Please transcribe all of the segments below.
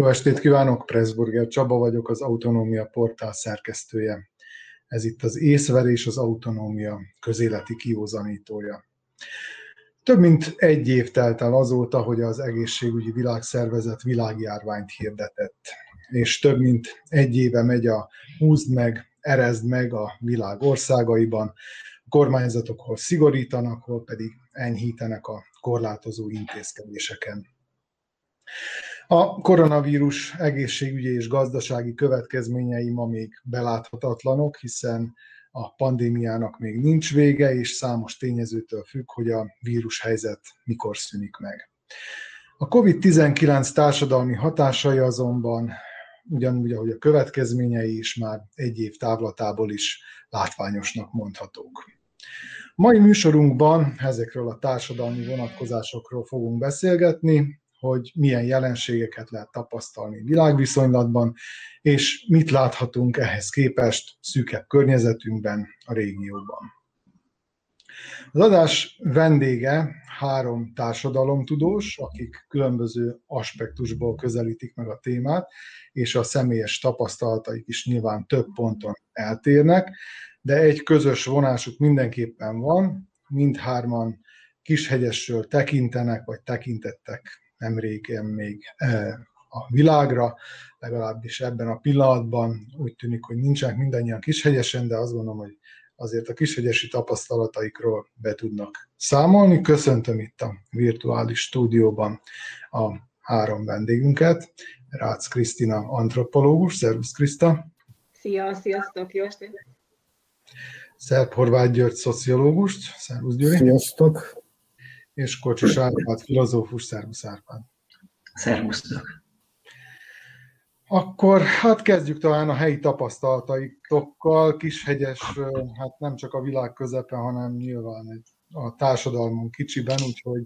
Jó estét kívánok, Pressburger Csaba vagyok, az Autonómia Portál szerkesztője. Ez itt az észverés az autonómia közéleti kiózanítója. Több mint egy év telt el azóta, hogy az egészségügyi világszervezet világjárványt hirdetett, és több mint egy éve megy a húzd meg, erezd meg a világ országaiban, a kormányzatok hol szigorítanak, hol pedig enyhítenek a korlátozó intézkedéseken. A koronavírus egészségügyi és gazdasági következményei ma még beláthatatlanok, hiszen a pandémiának még nincs vége, és számos tényezőtől függ, hogy a vírushelyzet mikor szűnik meg. A COVID-19 társadalmi hatásai azonban ugyanúgy, ahogy a következményei is már egy év távlatából is látványosnak mondhatók. Mai műsorunkban ezekről a társadalmi vonatkozásokról fogunk beszélgetni, hogy milyen jelenségeket lehet tapasztalni világviszonylatban, és mit láthatunk ehhez képest szűkebb környezetünkben, a régióban. Az adás vendége három társadalomtudós, akik különböző aspektusból közelítik meg a témát, és a személyes tapasztalataik is nyilván több ponton eltérnek, de egy közös vonásuk mindenképpen van, mindhárman Kishegyesről tekintenek, vagy tekintettek nem régen még e, a világra, legalábbis ebben a pillanatban úgy tűnik, hogy nincsenek mindannyian kishegyesen, de azt gondolom, hogy azért a kishegyesi tapasztalataikról be tudnak számolni. Köszöntöm itt a virtuális stúdióban a három vendégünket. Rácz Krisztina antropológus, szervusz Kriszta! Szia, sziasztok, jó estét! Szerb Horváth György szociológust, szervusz Gyuri! Sziasztok! És Kocsis Árpád, filozófus, szervusz Árpád. Szervusztok. Akkor hát kezdjük talán a helyi tapasztalataitokkal. Kishegyes, hát nem csak a világ közepe, hanem nyilván egy, a társadalmunk kicsiben, úgyhogy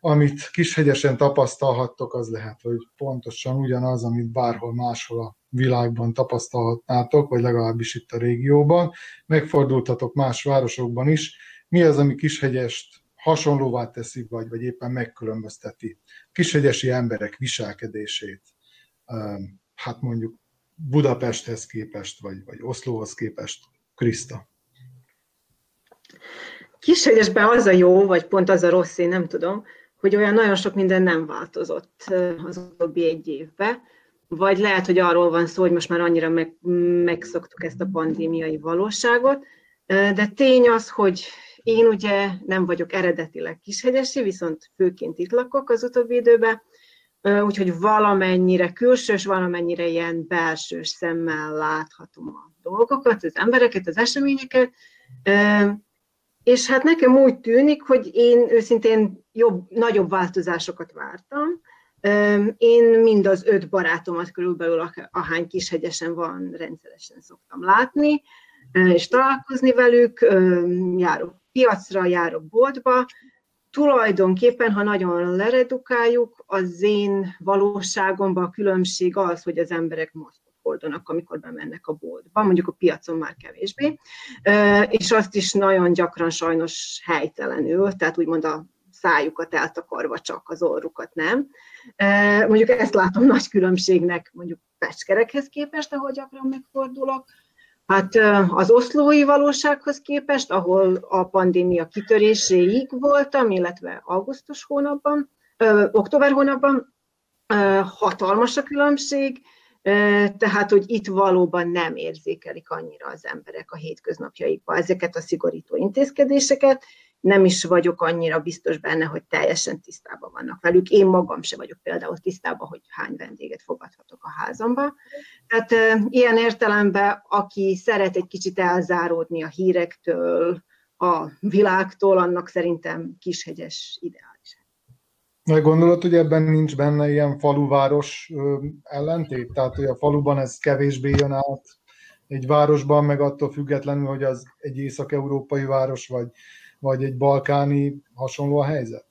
amit kishegyesen tapasztalhattok, az lehet, hogy pontosan ugyanaz, amit bárhol máshol a világban tapasztalhatnátok, vagy legalábbis itt a régióban. Megfordultatok más városokban is. Mi az, ami kishegyest hasonlóvá teszi, vagy, vagy éppen megkülönbözteti kishegyesi emberek viselkedését, hát mondjuk Budapesthez képest, vagy, vagy Oszlóhoz képest. Kriszta. Kishegyesben az a jó, vagy pont az a rossz, én nem tudom, hogy olyan nagyon sok minden nem változott az utóbbi egy évben, vagy lehet, hogy arról van szó, hogy most már annyira meg, megszoktuk ezt a pandémiai valóságot, de tény az, hogy én ugye nem vagyok eredetileg kishegyesi, viszont főként itt lakok az utóbbi időben, úgyhogy valamennyire külsős, valamennyire ilyen belsős szemmel láthatom a dolgokat, az embereket, az eseményeket, és hát nekem úgy tűnik, hogy én őszintén jobb, nagyobb változásokat vártam. Én mind az öt barátomat körülbelül, ahány kishegyesen van, rendszeresen szoktam látni, és találkozni velük, járok piacra járok boltba, tulajdonképpen, ha nagyon leredukáljuk, az én valóságomban a különbség az, hogy az emberek maszkot hordanak, amikor bemennek a boltba, mondjuk a piacon már kevésbé, és azt is nagyon gyakran sajnos helytelenül, tehát úgymond a szájukat eltakarva csak az orrukat nem. Mondjuk ezt látom nagy különbségnek mondjuk pecskerekhez képest, ahol gyakran megfordulok, Hát az oszlói valósághoz képest, ahol a pandémia kitöréséig voltam, illetve augusztus hónapban, ö, október hónapban, ö, hatalmas a különbség, tehát, hogy itt valóban nem érzékelik annyira az emberek a hétköznapjaikban ezeket a szigorító intézkedéseket, nem is vagyok annyira biztos benne, hogy teljesen tisztában vannak velük. Én magam se vagyok például tisztában, hogy hány vendéget fogadhatok a házamba. Tehát ilyen értelemben, aki szeret egy kicsit elzáródni a hírektől, a világtól, annak szerintem kishegyes ideális. Meg gondolod, hogy ebben nincs benne ilyen faluváros ellentét? Tehát, hogy a faluban ez kevésbé jön át egy városban, meg attól függetlenül, hogy az egy észak-európai város, vagy vagy egy balkáni hasonló a helyzet?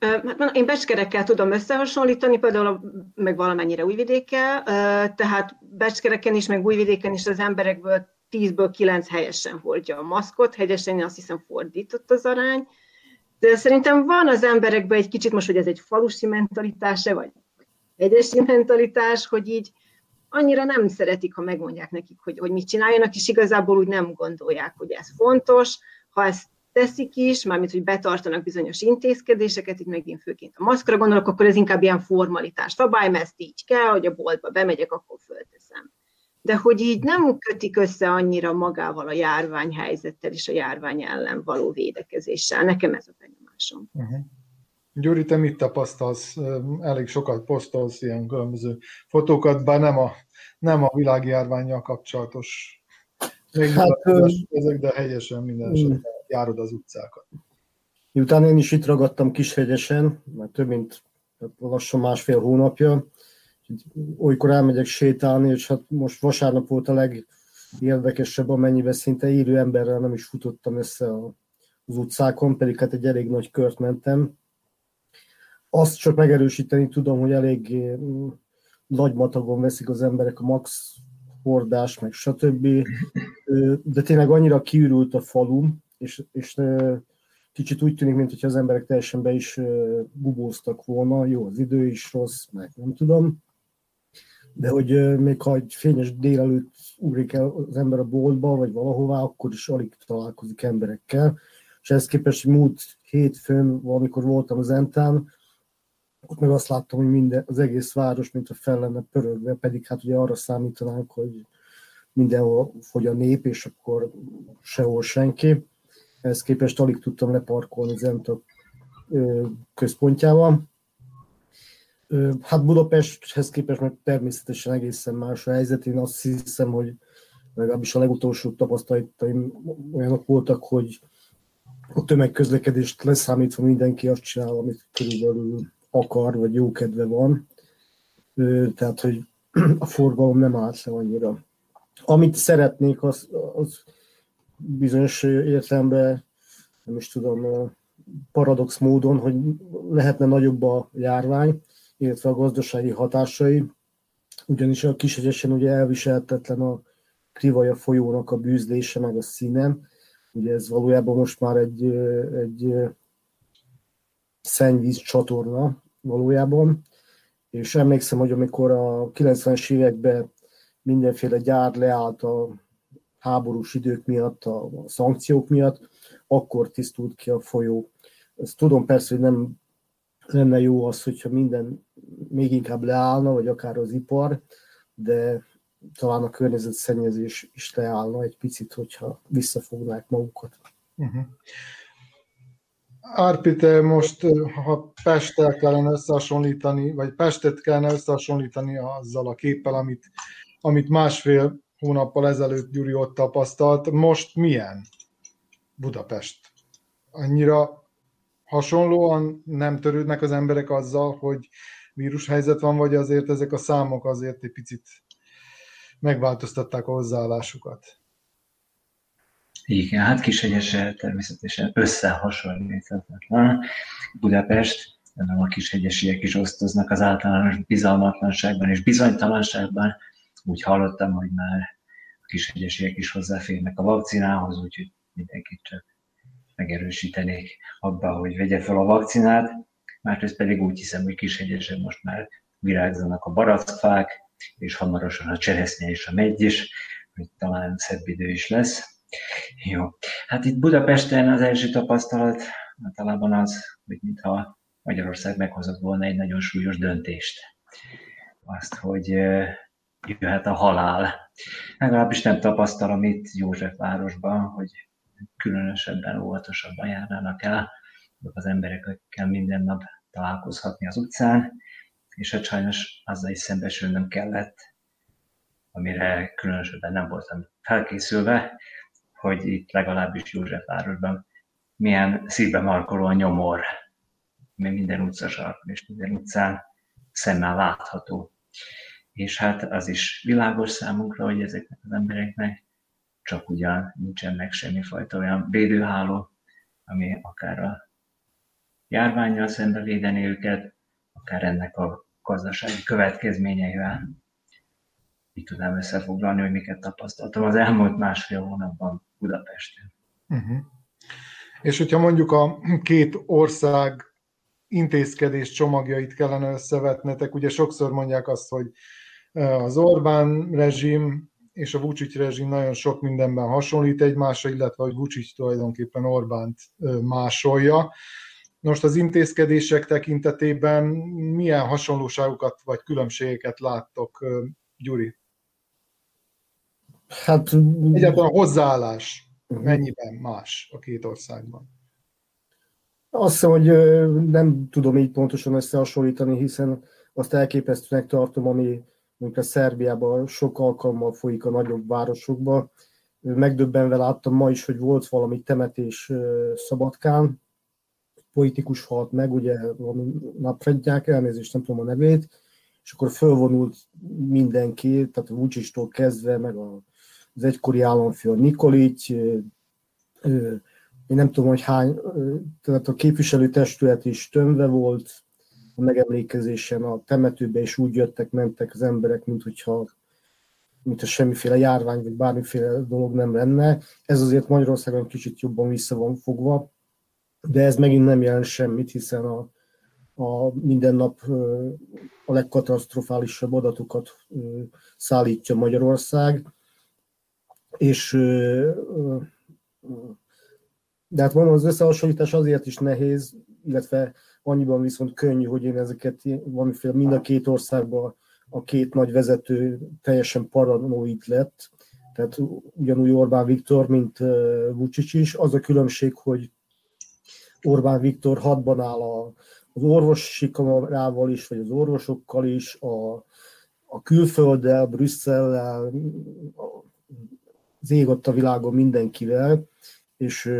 Hát én becskerekkel tudom összehasonlítani, például meg valamennyire újvidékkel, tehát becskereken is, meg újvidéken is az emberekből 10-ből 9 helyesen hordja a maszkot, hegyesen én azt hiszem fordított az arány, de szerintem van az emberekben egy kicsit most, hogy ez egy falusi mentalitása, vagy hegyesi mentalitás, hogy így annyira nem szeretik, ha megmondják nekik, hogy, hogy mit csináljanak, és igazából úgy nem gondolják, hogy ez fontos. Ha ezt teszik is, mármint, hogy betartanak bizonyos intézkedéseket, itt megint főként a maszkra gondolok, akkor ez inkább ilyen formalitás. Szabály, mert ezt így kell, hogy a boltba bemegyek, akkor fölteszem. De hogy így nem kötik össze annyira magával a járványhelyzettel és a járvány ellen való védekezéssel. Nekem ez a benyomásom. Uh-huh. Gyuri, te mit tapasztalsz? Elég sokat posztolsz ilyen különböző fotókat, bár nem a, nem a világjárványjal kapcsolatos hát, ezek, de helyesen minden esetben járod az utcákat. Miután én is itt ragadtam Kishegyesen, mert több mint lassan másfél hónapja, olykor elmegyek sétálni, és hát most vasárnap volt a legérdekesebb, amennyiben szinte élő emberrel nem is futottam össze az utcákon, pedig hát egy elég nagy kört mentem. Azt csak megerősíteni tudom, hogy elég mm, nagy matagon veszik az emberek a max hordás, meg stb. De tényleg annyira kiürült a falum, és, és kicsit úgy tűnik, mintha az emberek teljesen be is bubóztak volna. Jó, az idő is rossz, meg nem tudom. De hogy még ha egy fényes délelőtt ugrik el az ember a boltba, vagy valahová, akkor is alig találkozik emberekkel. És ehhez képest múlt hétfőn, valamikor voltam az Entán, ott meg azt láttam, hogy minden, az egész város, mint a fel lenne pörögve, pedig hát ugye arra számítanánk, hogy mindenhol fogy a nép, és akkor sehol senki. Ehhez képest alig tudtam leparkolni Zenta központjával. Hát Budapesthez képest meg természetesen egészen más a helyzet. Én azt hiszem, hogy legalábbis a legutolsó tapasztalataim olyanok voltak, hogy a tömegközlekedést leszámítva mindenki azt csinál, amit körülbelül akar, vagy jó kedve van. Tehát, hogy a forgalom nem állt le annyira. Amit szeretnék, az, az bizonyos értelemben, nem is tudom, paradox módon, hogy lehetne nagyobb a járvány, illetve a gazdasági hatásai, ugyanis a kisegyesen ugye elviselhetetlen a Krivaja folyónak a bűzlése, meg a színe. Ugye ez valójában most már egy, egy szennyvíz csatorna valójában, és emlékszem, hogy amikor a 90-es években mindenféle gyár leállt a háborús idők miatt, a szankciók miatt, akkor tisztult ki a folyó. Ezt tudom persze, hogy nem lenne jó az, hogyha minden még inkább leállna, vagy akár az ipar, de talán a környezetszennyezés is leállna egy picit, hogyha visszafognák magukat. Uh-huh. Árpi, most, ha Pestel kellene összehasonlítani, vagy Pestet kellene összehasonlítani azzal a képpel, amit, amit másfél hónappal ezelőtt Gyuri ott tapasztalt, most milyen Budapest? Annyira hasonlóan nem törődnek az emberek azzal, hogy vírushelyzet van, vagy azért ezek a számok azért egy picit megváltoztatták a hozzáállásukat? Igen, hát Kishegyese természetesen összehasonlíthatatlan. Budapest, nem a kishegyesiek is osztoznak az általános bizalmatlanságban és bizonytalanságban. Úgy hallottam, hogy már a kishegyesiek is hozzáférnek a vakcinához, úgyhogy mindenkit csak megerősítenék abba, hogy vegye fel a vakcinát. Másrészt pedig úgy hiszem, hogy Kishegyesen most már virágzanak a barackfák, és hamarosan a cseresznye és a megy is, hogy talán szebb idő is lesz. Jó. Hát itt Budapesten az első tapasztalat általában az, hogy mintha Magyarország meghozott volna egy nagyon súlyos döntést. Azt, hogy jöhet a halál. Legalábbis nem tapasztalom itt Józsefvárosban, hogy különösebben óvatosabban járnának el az emberekkel minden nap találkozhatni az utcán, és hát sajnos azzal is szembesülnöm kellett, amire különösebben nem voltam felkészülve, hogy itt legalábbis Józsefvárosban milyen szívbe markoló a nyomor, ami minden utcasarkon és minden utcán szemmel látható. És hát az is világos számunkra, hogy ezeknek az embereknek csak ugyan nincsen meg semmifajta olyan védőháló, ami akár a járványjal szembe védeni őket, akár ennek a gazdasági következményeivel így tudnám összefoglalni, hogy miket tapasztaltam az elmúlt másfél hónapban Budapesten. Uh-huh. És hogyha mondjuk a két ország intézkedés csomagjait kellene összevetnetek. Ugye sokszor mondják azt, hogy az Orbán rezsim és a Vucic rezsim nagyon sok mindenben hasonlít egymásra, illetve hogy Vucic tulajdonképpen Orbánt másolja. Most az intézkedések tekintetében milyen hasonlóságokat vagy különbségeket láttok, Gyuri? Hát... Egyáltalán a hozzáállás mennyiben más a két országban? Azt hiszem, hogy nem tudom így pontosan összehasonlítani, hiszen azt elképesztőnek tartom, ami mondjuk a Szerbiában sok alkalommal folyik a nagyobb városokba. Megdöbbenve láttam ma is, hogy volt valami temetés Szabadkán, politikus halt meg, ugye valami napredják, elnézést nem tudom a nevét, és akkor fölvonult mindenki, tehát a Vucistól kezdve, meg az egykori államfő Nikolic, én nem tudom, hogy hány, tehát a képviselőtestület is tömve volt, a megemlékezésen a temetőbe, és úgy jöttek, mentek az emberek, mint hogyha mint semmiféle járvány, vagy bármiféle dolog nem lenne. Ez azért Magyarországon kicsit jobban vissza van fogva, de ez megint nem jelent semmit, hiszen a, a minden nap a legkatasztrofálisabb adatokat szállítja Magyarország, és de hát mondom, az összehasonlítás azért is nehéz, illetve annyiban viszont könnyű, hogy én ezeket valamiféle mind a két országban a két nagy vezető teljesen paranoid lett, tehát ugyanúgy Orbán Viktor, mint Vucic is. Az a különbség, hogy Orbán Viktor hadban áll a, az orvosi kamarával is, vagy az orvosokkal is, a, a külfölddel, Brüsszellel, az ég ott a világon mindenkivel, és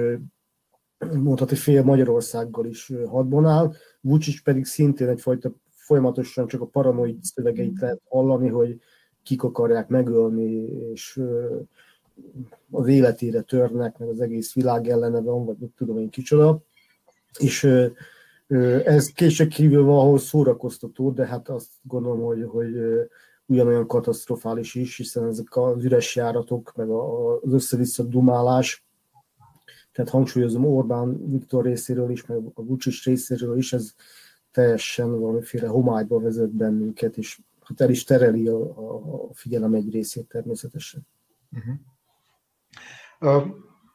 mondhatni fél Magyarországgal is hadban áll. Vucic pedig szintén egyfajta folyamatosan csak a paranoid szövegeit lehet hallani, hogy kik akarják megölni, és az életére törnek, meg az egész világ ellene van, vagy mit tudom én kicsoda. És ez kétségkívül valahol szórakoztató, de hát azt gondolom, hogy, hogy ugyanolyan katasztrofális is, hiszen ezek az üres járatok, meg az össze-vissza dumálás, tehát hangsúlyozom Orbán Viktor részéről is, meg a Vucic részéről is, ez teljesen valamiféle homályba vezet bennünket, és hát el is tereli a, a figyelem egy részét természetesen. Uh-huh. Uh,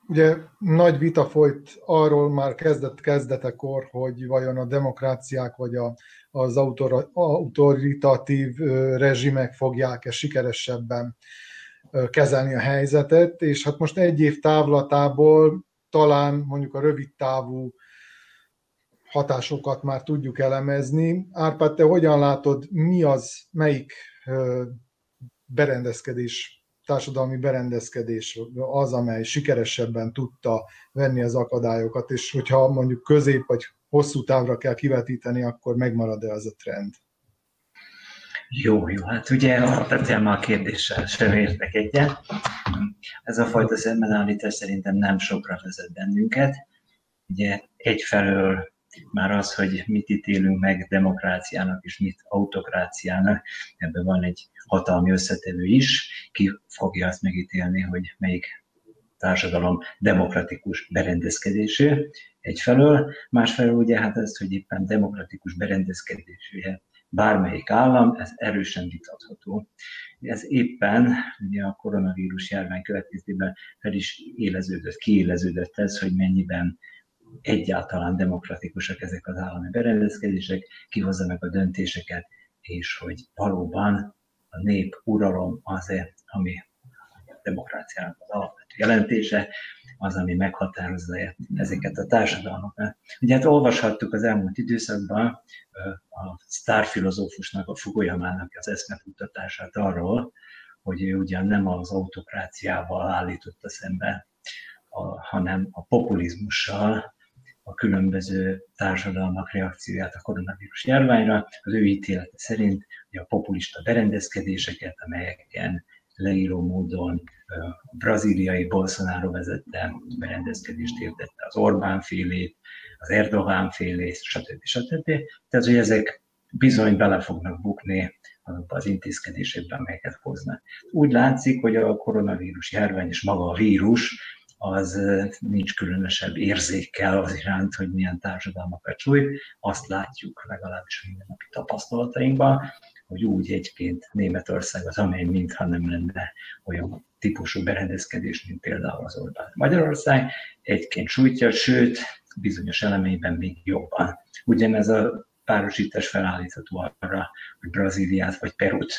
ugye nagy vita folyt arról már kezdett kezdetekor, hogy vajon a demokráciák vagy a, az autor, autoritatív rezsimek fogják-e sikeresebben kezelni a helyzetet, és hát most egy év távlatából talán mondjuk a rövid távú hatásokat már tudjuk elemezni. Árpád, te hogyan látod, mi az, melyik berendezkedés, társadalmi berendezkedés az, amely sikeresebben tudta venni az akadályokat, és hogyha mondjuk közép vagy hosszú távra kell kivetíteni, akkor megmarad-e az a trend? Jó, jó, hát ugye alapvetően a kérdéssel sem értek egyet. Ez a fajta szembenállítás szerintem nem sokra vezet bennünket. Ugye egyfelől már az, hogy mit ítélünk meg demokráciának és mit autokráciának, ebben van egy hatalmi összetevő is, ki fogja azt megítélni, hogy melyik társadalom demokratikus berendezkedésű egyfelől, másfelől ugye hát ez, hogy éppen demokratikus berendezkedésű bármelyik állam, ez erősen vitatható. Ez éppen ugye a koronavírus járvány következtében fel is éleződött, kiéleződött ez, hogy mennyiben egyáltalán demokratikusak ezek az állami berendezkedések, kihozza meg a döntéseket, és hogy valóban a nép uralom az-e, ami a demokráciának az alapvető jelentése, az, ami meghatározza ezeket a társadalmakat. Ugye hát olvashattuk az elmúlt időszakban a sztárfilozófusnak, a Fukuyamának az eszmefuttatását arról, hogy ő ugyan nem az autokráciával állította szembe, a, hanem a populizmussal, a különböző társadalmak reakcióját a koronavírus járványra. Az ő ítélete szerint hogy a populista berendezkedéseket, amelyeken leíró módon a braziliai Bolsonaro vezette berendezkedést értette az Orbán félét, az Erdogan félét, stb. stb. Tehát, hogy ezek bizony bele fognak bukni azokban az intézkedésekben, amelyeket hoznak. Úgy látszik, hogy a koronavírus járvány és maga a vírus az nincs különösebb érzékkel az iránt, hogy milyen társadalmakat sújt. Azt látjuk legalábbis mindennapi tapasztalatainkban, hogy úgy egyként Németországot, amely mintha nem lenne olyan típusú berendezkedés, mint például az Orbán Magyarország, egyként sújtja, sőt, bizonyos elemeiben még jobban. Ugyanez a párosítás felállítható arra, hogy Brazíliát vagy Perut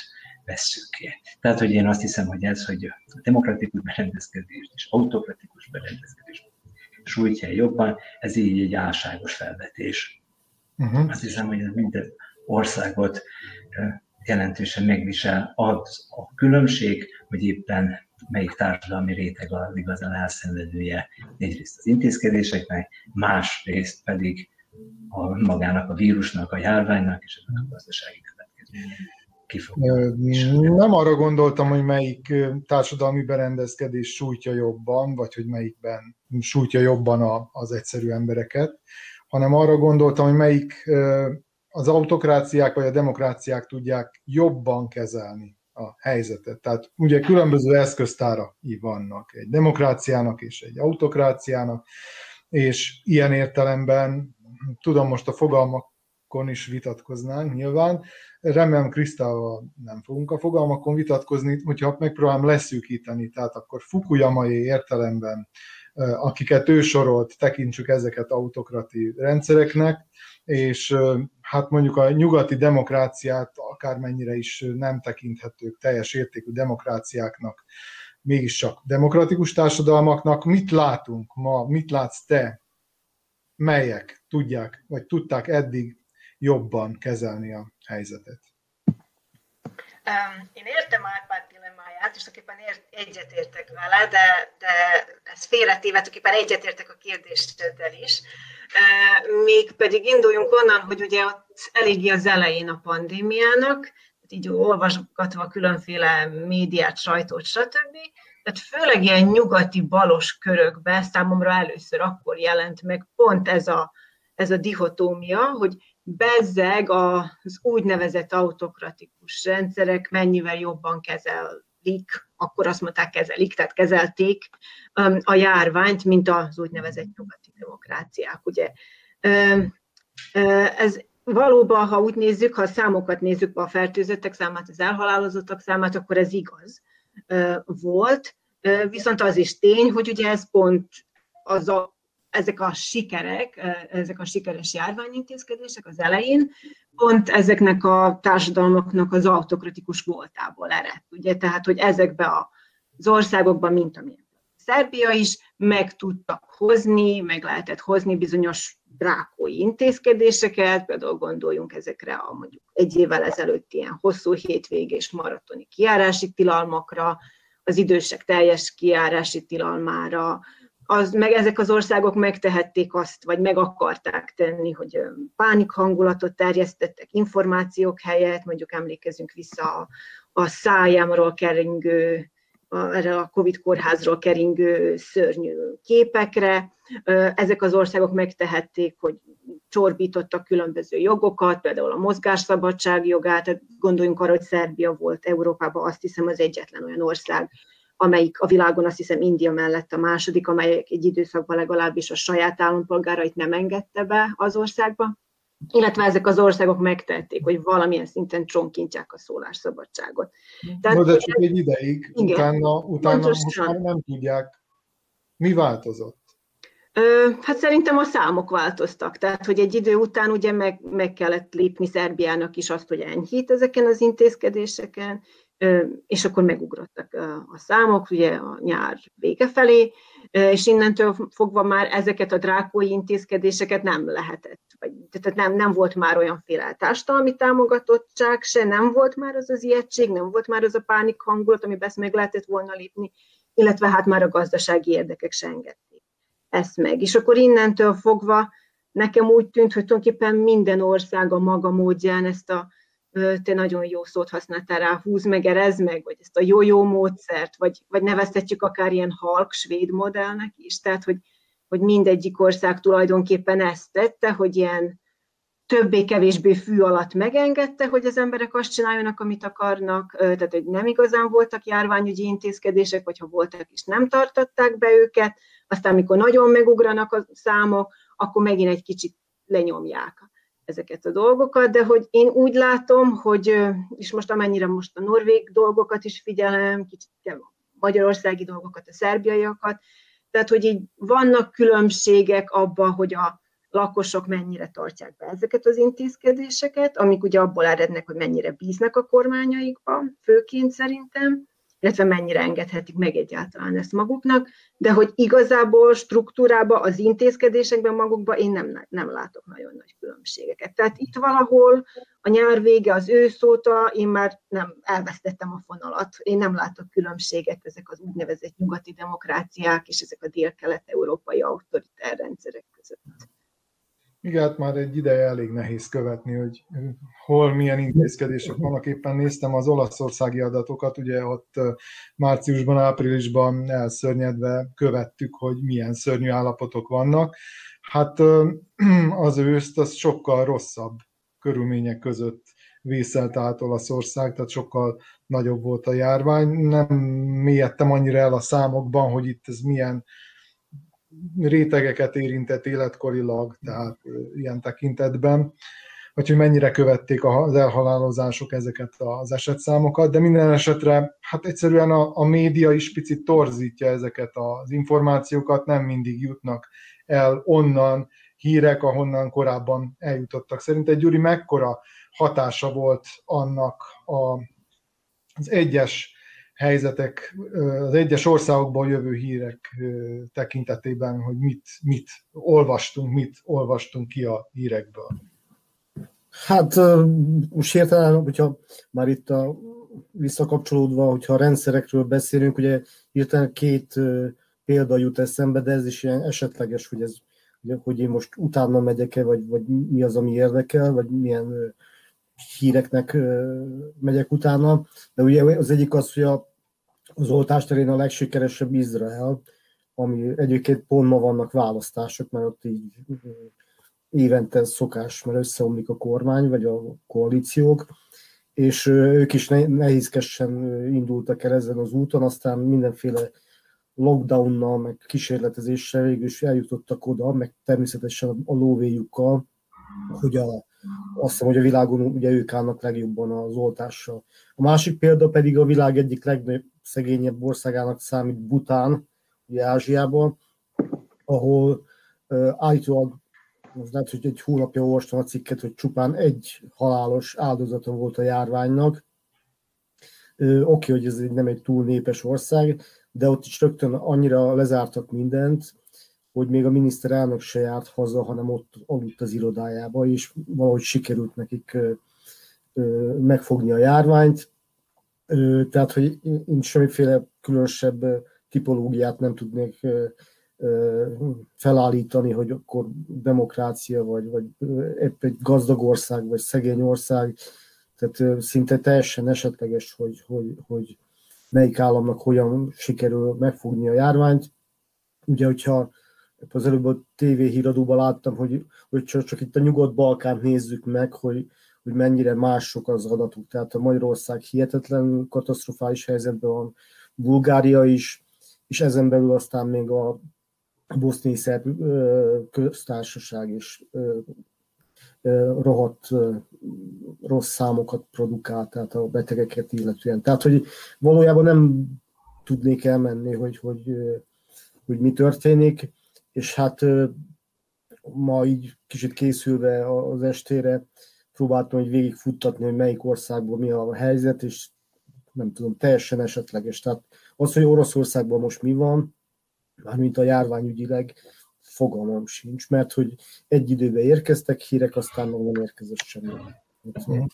vesszük ki. Tehát, hogy én azt hiszem, hogy ez, hogy a demokratikus berendezkedést és autokratikus berendezkedést sújtja jobban, ez így egy álságos felvetés. Uh-huh. Azt hiszem, hogy ez minden országot jelentősen megvisel az a különbség, hogy éppen melyik társadalmi réteg az igazán elszenvedője egyrészt az intézkedéseknek, másrészt pedig a magának a vírusnak, a járványnak és a gazdasági következménynek. Nem arra gondoltam, hogy melyik társadalmi berendezkedés sújtja jobban, vagy hogy melyikben sújtja jobban az egyszerű embereket, hanem arra gondoltam, hogy melyik az autokráciák vagy a demokráciák tudják jobban kezelni a helyzetet. Tehát ugye különböző eszköztárai vannak egy demokráciának és egy autokráciának, és ilyen értelemben tudom most a fogalmakon is vitatkoznánk nyilván. Remélem Krisztával nem fogunk a fogalmakon vitatkozni, hogyha megpróbálom leszűkíteni, tehát akkor Fukuyamai értelemben, akiket ő sorolt, tekintsük ezeket autokrati rendszereknek, és hát mondjuk a nyugati demokráciát akármennyire is nem tekinthetők teljes értékű demokráciáknak, mégiscsak demokratikus társadalmaknak. Mit látunk ma, mit látsz te, melyek tudják, vagy tudták eddig jobban kezelni a helyzetet? én értem Árpád dilemmáját, és tulajdonképpen egyetértek vele, de, de ez félretéve, tulajdonképpen egyetértek a kérdéseddel is. Még pedig induljunk onnan, hogy ugye ott eléggé az elején a pandémiának, így olvasgatva különféle médiát, sajtót, stb. Tehát főleg ilyen nyugati balos körökben számomra először akkor jelent meg pont ez a, ez a dihotómia, hogy bezzeg az úgynevezett autokratikus rendszerek mennyivel jobban kezelik, akkor azt mondták kezelik, tehát kezelték um, a járványt, mint az úgynevezett nyugati demokráciák. Ugye. Ez valóban, ha úgy nézzük, ha a számokat nézzük, a fertőzöttek számát, az elhalálozottak számát, akkor ez igaz volt. Viszont az is tény, hogy ugye ez pont az a ezek a sikerek, ezek a sikeres járványintézkedések az elején, pont ezeknek a társadalmaknak az autokratikus voltából ered. Ugye? Tehát, hogy ezekbe az országokban, mint amilyen Szerbia is, meg tudtak hozni, meg lehetett hozni bizonyos drákói intézkedéseket, például gondoljunk ezekre a mondjuk egy évvel ezelőtt ilyen hosszú hétvégés maratoni kiárási tilalmakra, az idősek teljes kiárási tilalmára, az, meg ezek az országok megtehették azt, vagy meg akarták tenni, hogy pánik hangulatot terjesztettek információk helyett, mondjuk emlékezünk vissza a, a szájámról keringő, erre a Covid kórházról keringő szörnyű képekre. Ezek az országok megtehették, hogy csorbítottak különböző jogokat, például a mozgásszabadság jogát, gondoljunk arra, hogy Szerbia volt Európában azt hiszem az egyetlen olyan ország, amelyik a világon azt hiszem India mellett a második, amelyik egy időszakban legalábbis a saját állampolgárait nem engedte be az országba, illetve ezek az országok megtették, hogy valamilyen szinten csonkintják a szólásszabadságot. Tehát, no, de csak egy ideig, igen, utána, utána most már nem tudják. Mi változott? Hát szerintem a számok változtak, tehát hogy egy idő után ugye meg, meg kellett lépni Szerbiának is azt, hogy enyhít ezeken az intézkedéseken, és akkor megugrottak a számok, ugye a nyár vége felé, és innentől fogva már ezeket a drákói intézkedéseket nem lehetett, vagy, tehát nem, nem volt már olyanféle társadalmi támogatottság, se nem volt már az az ijegység, nem volt már az a pánik hangulat, amiben ezt meg lehetett volna lépni, illetve hát már a gazdasági érdekek se engedték ezt meg. És akkor innentől fogva nekem úgy tűnt, hogy tulajdonképpen minden ország a maga módján ezt a te nagyon jó szót használtál rá, húz meg, erez meg, vagy ezt a jó-jó módszert, vagy, vagy neveztetjük akár ilyen halk svéd modellnek is, tehát hogy, hogy mindegyik ország tulajdonképpen ezt tette, hogy ilyen többé-kevésbé fű alatt megengedte, hogy az emberek azt csináljanak, amit akarnak, tehát hogy nem igazán voltak járványügyi intézkedések, vagy ha voltak is, nem tartották be őket, aztán amikor nagyon megugranak a számok, akkor megint egy kicsit lenyomják ezeket a dolgokat, de hogy én úgy látom, hogy, és most amennyire most a norvég dolgokat is figyelem, kicsit a magyarországi dolgokat, a szerbiaiakat, tehát hogy így vannak különbségek abban, hogy a lakosok mennyire tartják be ezeket az intézkedéseket, amik ugye abból erednek, hogy mennyire bíznak a kormányaikban, főként szerintem, illetve mennyire engedhetik meg egyáltalán ezt maguknak, de hogy igazából struktúrában, az intézkedésekben magukban én nem, nem látok nagyon nagy különbségeket. Tehát itt valahol a nyár vége, az ősz óta én már nem elvesztettem a fonalat. Én nem látok különbséget ezek az úgynevezett nyugati demokráciák és ezek a dél-kelet-európai autoritár rendszerek között. Igen, hát már egy ideje elég nehéz követni, hogy hol milyen intézkedések vannak. Éppen néztem az olaszországi adatokat, ugye ott márciusban, áprilisban elszörnyedve követtük, hogy milyen szörnyű állapotok vannak. Hát az őszt az sokkal rosszabb körülmények között vészelt át Olaszország, tehát sokkal nagyobb volt a járvány. Nem mélyedtem annyira el a számokban, hogy itt ez milyen rétegeket érintett életkorilag, tehát ilyen tekintetben, vagy hogy mennyire követték az elhalálozások ezeket az esetszámokat, de minden esetre hát egyszerűen a, a média is picit torzítja ezeket az információkat, nem mindig jutnak el onnan hírek, ahonnan korábban eljutottak. Szerinted Gyuri mekkora hatása volt annak a, az egyes helyzetek, az egyes országokból jövő hírek tekintetében, hogy mit, mit olvastunk, mit olvastunk ki a hírekből. Hát most hirtelen, hogyha már itt a visszakapcsolódva, hogyha a rendszerekről beszélünk, ugye hirtelen két példa jut eszembe, de ez is ilyen esetleges, hogy ez hogy én most utána megyek-e, vagy, vagy mi az, ami érdekel, vagy milyen híreknek megyek utána, de ugye az egyik az, hogy a, az oltás terén a legsikeresebb Izrael, ami egyébként pont ma vannak választások, mert ott így évente szokás, mert összeomlik a kormány, vagy a koalíciók, és ők is nehézkesen indultak el ezen az úton, aztán mindenféle lockdownnal, meg kísérletezéssel végül is eljutottak oda, meg természetesen a lóvéjukkal, hogy a, azt hiszem, hogy a világon ugye ők állnak legjobban az oltással. A másik példa pedig a világ egyik legszegényebb országának számít Bután, ugye Ázsiában, ahol uh, állítólag, az lehet, hogy egy hónapja olvastam a cikket, hogy csupán egy halálos áldozata volt a járványnak. Uh, Oké, hogy ez nem egy túl népes ország, de ott is rögtön annyira lezártak mindent, hogy még a miniszterelnök se járt haza, hanem ott aludt az irodájába, és valahogy sikerült nekik megfogni a járványt. Tehát, hogy én semmiféle különösebb tipológiát nem tudnék felállítani, hogy akkor demokrácia, vagy, vagy épp egy gazdag ország, vagy szegény ország, tehát szinte teljesen esetleges, hogy, hogy, hogy melyik államnak hogyan sikerül megfogni a járványt. Ugye, hogyha az előbb a TV híradóban láttam, hogy, hogy csak, csak itt a Nyugat-Balkánt nézzük meg, hogy, hogy mennyire mások az adatok. Tehát a Magyarország hihetetlen katasztrofális helyzetben van, Bulgária is, és ezen belül aztán még a boszniai szerb köztársaság is rohadt rossz számokat produkál, tehát a betegeket illetően. Tehát, hogy valójában nem tudnék elmenni, hogy, hogy, hogy mi történik és hát ma így kicsit készülve az estére próbáltam hogy végigfuttatni, hogy melyik országban mi a helyzet, és nem tudom, teljesen esetleges. Tehát az, hogy Oroszországban most mi van, mármint a járványügyileg, fogalmam sincs, mert hogy egy időben érkeztek hírek, aztán meg nem érkezett semmi. Mhm.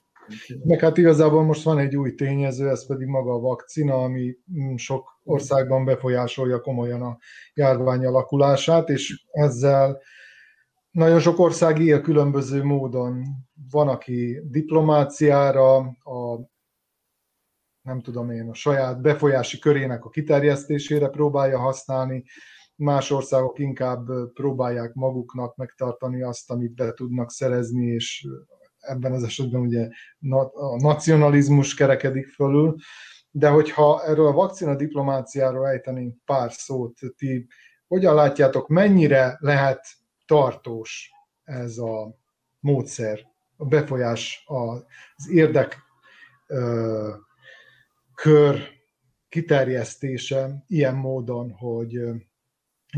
Meg hát igazából most van egy új tényező, ez pedig maga a vakcina, ami mm, sok országban befolyásolja komolyan a járvány alakulását, és ezzel nagyon sok ország él különböző módon. Van, aki diplomáciára, a nem tudom én, a saját befolyási körének a kiterjesztésére próbálja használni, más országok inkább próbálják maguknak megtartani azt, amit be tudnak szerezni, és ebben az esetben ugye a nacionalizmus kerekedik fölül, de hogyha erről a vakcina diplomáciáról ejtenénk pár szót, ti hogyan látjátok, mennyire lehet tartós ez a módszer, a befolyás, az érdek kör kiterjesztése ilyen módon, hogy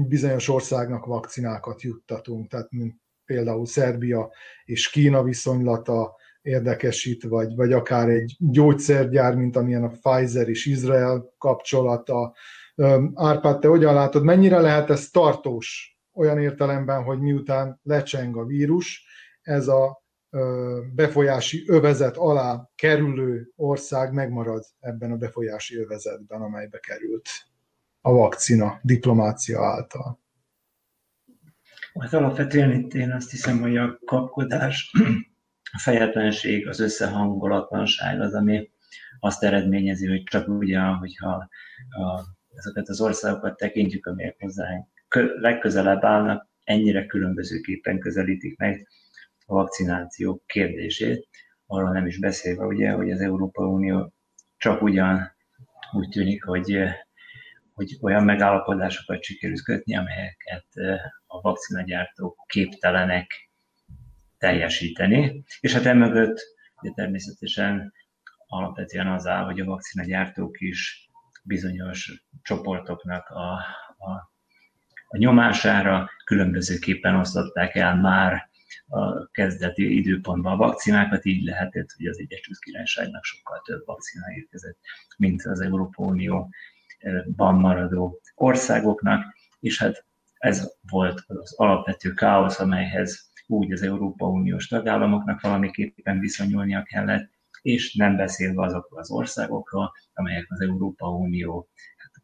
bizonyos országnak vakcinákat juttatunk, tehát mint például Szerbia és Kína viszonylata érdekesít, vagy, vagy akár egy gyógyszergyár, mint amilyen a Pfizer és Izrael kapcsolata. Árpád, te hogyan látod, mennyire lehet ez tartós olyan értelemben, hogy miután lecseng a vírus, ez a befolyási övezet alá kerülő ország megmarad ebben a befolyási övezetben, amelybe került a vakcina diplomácia által. Hát alapvetően itt én azt hiszem, hogy a kapkodás, a fejetlenség, az összehangolatlanság az, ami azt eredményezi, hogy csak ugye, hogyha ezeket az országokat tekintjük, amelyek hozzá legközelebb állnak, ennyire különbözőképpen közelítik meg a vakcináció kérdését, arról nem is beszélve ugye, hogy az Európai Unió csak ugyan úgy tűnik, hogy, hogy olyan megállapodásokat sikerült kötni, amelyeket a vakcinagyártók képtelenek teljesíteni. És hát emögött ugye természetesen alapvetően az áll, hogy a vakcinagyártók is bizonyos csoportoknak a, a, a nyomására különbözőképpen osztották el már a kezdeti időpontban a vakcinákat, így lehetett, hogy az Egyesült Királyságnak sokkal több vakcina érkezett, mint az Európa Unióban maradó országoknak, és hát ez volt az alapvető káosz, amelyhez úgy az Európa Uniós tagállamoknak valamiképpen viszonyulnia kellett, és nem beszélve azokról az országokról, amelyek az Európa Unió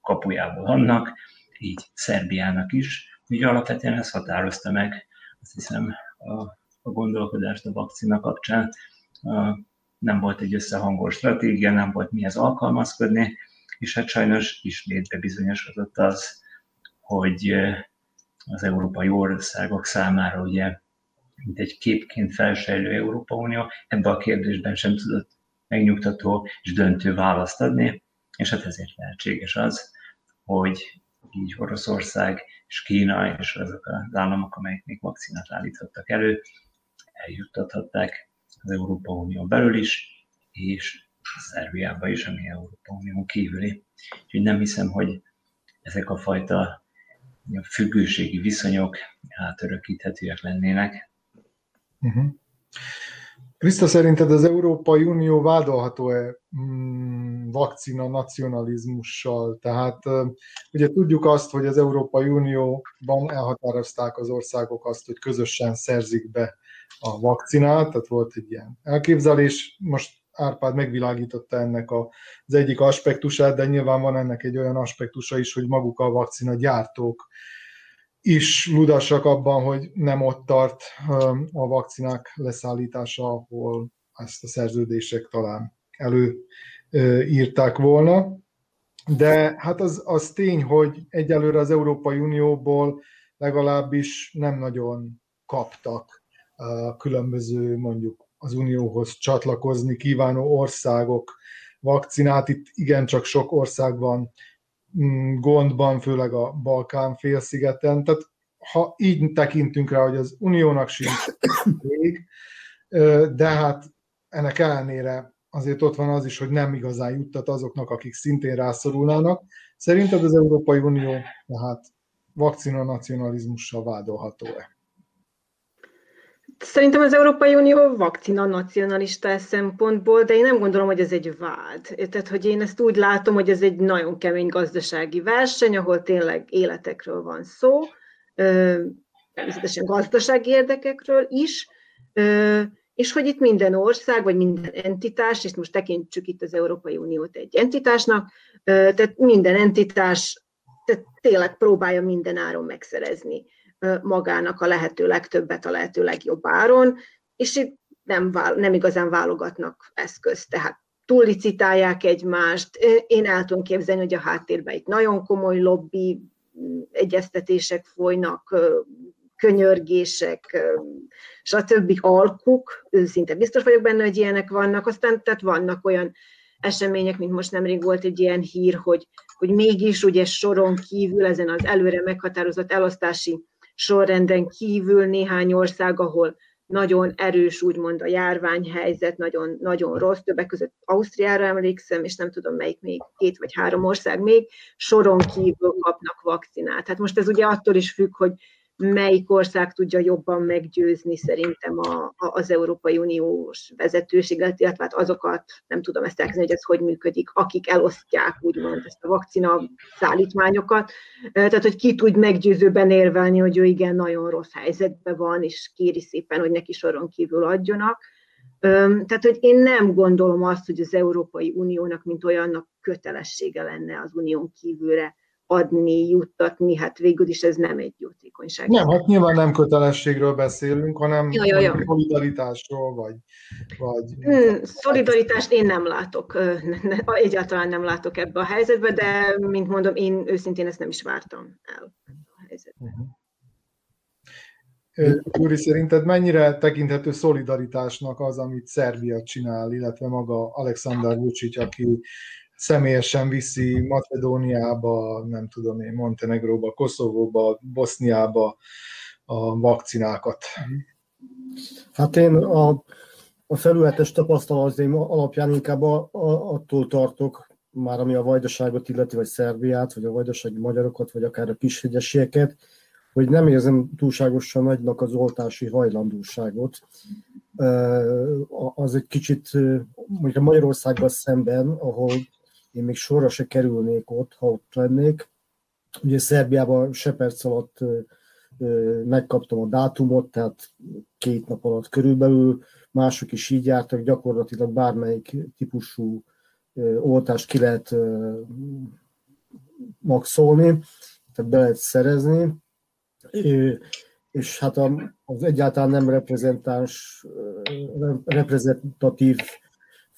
kapujából vannak, így Szerbiának is. Úgy alapvetően ez határozta meg, azt hiszem, a, a gondolkodást a vakcina kapcsán. Nem volt egy összehangolt stratégia, nem volt mihez alkalmazkodni, és hát sajnos ismét bebizonyosodott az, hogy az európai országok számára ugye, mint egy képként felsejlő Európa Unió, ebbe a kérdésben sem tudott megnyugtató és döntő választ adni, és hát ezért lehetséges az, hogy így Oroszország és Kína és azok az államok, amelyek még vakcinát állíthattak elő, eljuttathatták az Európa Unió belül is, és Szerbiába is, ami Európa Unió kívüli. Úgyhogy nem hiszem, hogy ezek a fajta függőségi viszonyok átörökíthetőek lennének. Uh-huh. Krista, szerinted az Európai Unió vádolható-e mm, vakcina nacionalizmussal? Tehát ugye tudjuk azt, hogy az Európai Unióban elhatározták az országok azt, hogy közösen szerzik be a vakcinát, tehát volt egy ilyen elképzelés. Most Árpád megvilágította ennek az egyik aspektusát, de nyilván van ennek egy olyan aspektusa is, hogy maguk a vakcina gyártók is ludassak abban, hogy nem ott tart a vakcinák leszállítása, ahol ezt a szerződések talán előírták volna. De hát az, az tény, hogy egyelőre az Európai Unióból legalábbis nem nagyon kaptak különböző mondjuk az Unióhoz csatlakozni kívánó országok vakcinát. Itt igencsak sok ország van mm, gondban, főleg a Balkán félszigeten. Tehát ha így tekintünk rá, hogy az Uniónak sincs még, de hát ennek ellenére azért ott van az is, hogy nem igazán juttat azoknak, akik szintén rászorulnának. Szerinted az Európai Unió tehát vakcina nacionalizmussal vádolható-e? Szerintem az Európai Unió vakcina nacionalista szempontból, de én nem gondolom, hogy ez egy vád. Tehát, hogy én ezt úgy látom, hogy ez egy nagyon kemény gazdasági verseny, ahol tényleg életekről van szó, természetesen gazdasági érdekekről is, és hogy itt minden ország, vagy minden entitás, és most tekintsük itt az Európai Uniót egy entitásnak, tehát minden entitás tehát tényleg próbálja minden áron megszerezni magának a lehető legtöbbet a lehető legjobb áron, és itt nem, nem igazán válogatnak eszközt, tehát túllicitálják egymást. Én el tudom képzelni, hogy a háttérben itt nagyon komoly lobby egyeztetések folynak, könyörgések, stb. alkuk, szinte biztos vagyok benne, hogy ilyenek vannak, aztán tehát vannak olyan események, mint most nemrég volt egy ilyen hír, hogy, hogy mégis ugye soron kívül, ezen az előre meghatározott elosztási sorrenden kívül néhány ország, ahol nagyon erős, úgymond a járványhelyzet, nagyon, nagyon rossz, többek között Ausztriára emlékszem, és nem tudom melyik még, két vagy három ország még, soron kívül kapnak vakcinát. Hát most ez ugye attól is függ, hogy melyik ország tudja jobban meggyőzni szerintem a, a, az Európai Uniós vezetőséget, illetve hát azokat, nem tudom ezt elkezdeni, hogy ez hogy működik, akik elosztják úgymond ezt a vakcina szállítmányokat. Tehát, hogy ki tud meggyőzőben érvelni, hogy ő igen, nagyon rossz helyzetben van, és kéri szépen, hogy neki soron kívül adjonak. Tehát, hogy én nem gondolom azt, hogy az Európai Uniónak, mint olyannak kötelessége lenne az unión kívülre adni, juttatni, hát végül is ez nem egy jótékonyság. Nem, hát nyilván nem kötelességről beszélünk, hanem ja, ja, ja. szolidaritásról, vagy... vagy... Hmm, szolidaritást én nem látok, egyáltalán nem látok ebbe a helyzetbe, de, mint mondom, én őszintén ezt nem is vártam el a helyzetbe. Uh-huh. Gyuri, szerinted mennyire tekinthető szolidaritásnak az, amit Szerbia csinál, illetve maga Alexander Vucic, aki személyesen viszi Macedóniába, nem tudom én, Montenegróba, Koszovóba, Boszniába a vakcinákat. Hát én a, a felületes tapasztalataim alapján inkább a, a, attól tartok, már ami a vajdaságot illeti, vagy Szerbiát, vagy a vajdasági magyarokat, vagy akár a kishegyesieket, hogy nem érzem túlságosan nagynak az oltási hajlandóságot. Az egy kicsit, mondjuk a Magyarországgal szemben, ahol én még sorra se kerülnék ott, ha ott lennék. Ugye Szerbiában se perc alatt megkaptam a dátumot, tehát két nap alatt körülbelül, mások is így jártak, gyakorlatilag bármelyik típusú oltást ki lehet maxolni, tehát be lehet szerezni, és hát az egyáltalán nem reprezentáns, reprezentatív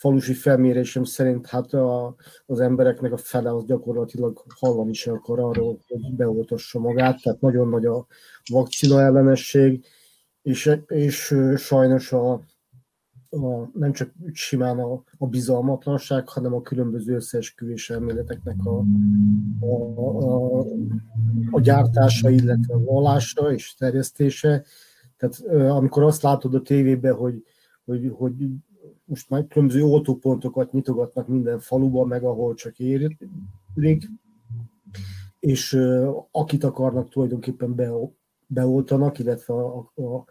falusi felmérésem szerint hát a, az embereknek a fele az gyakorlatilag hallani se akar arról, hogy beoltassa magát, tehát nagyon nagy a vakcina ellenesség, és, és sajnos a, a, nem csak simán a, a bizalmatlanság, hanem a különböző összeesküvés elméleteknek a, a, a, a gyártása, illetve a vallása és terjesztése. Tehát amikor azt látod a tévében, hogy, hogy, hogy most már különböző oltópontokat nyitogatnak minden faluban, meg ahol csak érik, és akit akarnak tulajdonképpen be, beoltanak, illetve a, a, a,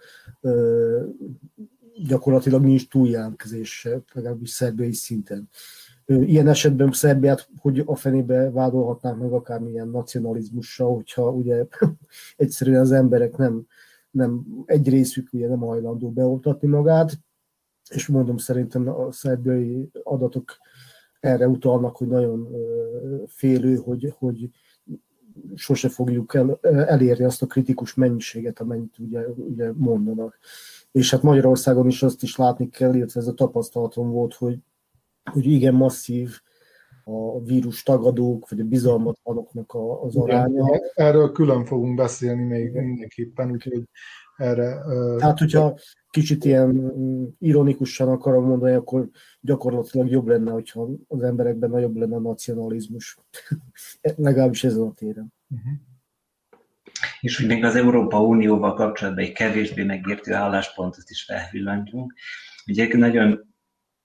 gyakorlatilag nincs túljelentkezés, legalábbis szerbiai szinten. Ilyen esetben Szerbiát, hogy a fenébe vádolhatnánk meg akármilyen nacionalizmussal, hogyha ugye egyszerűen az emberek nem, nem egy részük ugye nem hajlandó beoltatni magát, és mondom, szerintem a szerbiai adatok erre utalnak, hogy nagyon félő, hogy, hogy sose fogjuk el, elérni azt a kritikus mennyiséget, amennyit ugye, ugye mondanak. És hát Magyarországon is azt is látni kell, illetve ez a tapasztalatom volt, hogy, hogy igen masszív a vírus tagadók, vagy a bizalmatlanoknak az aránya. Erről külön fogunk beszélni még mindenképpen, úgyhogy erre... Tehát, hogyha kicsit ilyen mm, ironikusan akarom mondani, akkor gyakorlatilag jobb lenne, hogyha az emberekben nagyobb lenne a nacionalizmus. Legalábbis ezen a téren. Uh-huh. És hogy még az Európa Unióval kapcsolatban egy kevésbé megértő álláspontot is felvillantunk. Ugye nagyon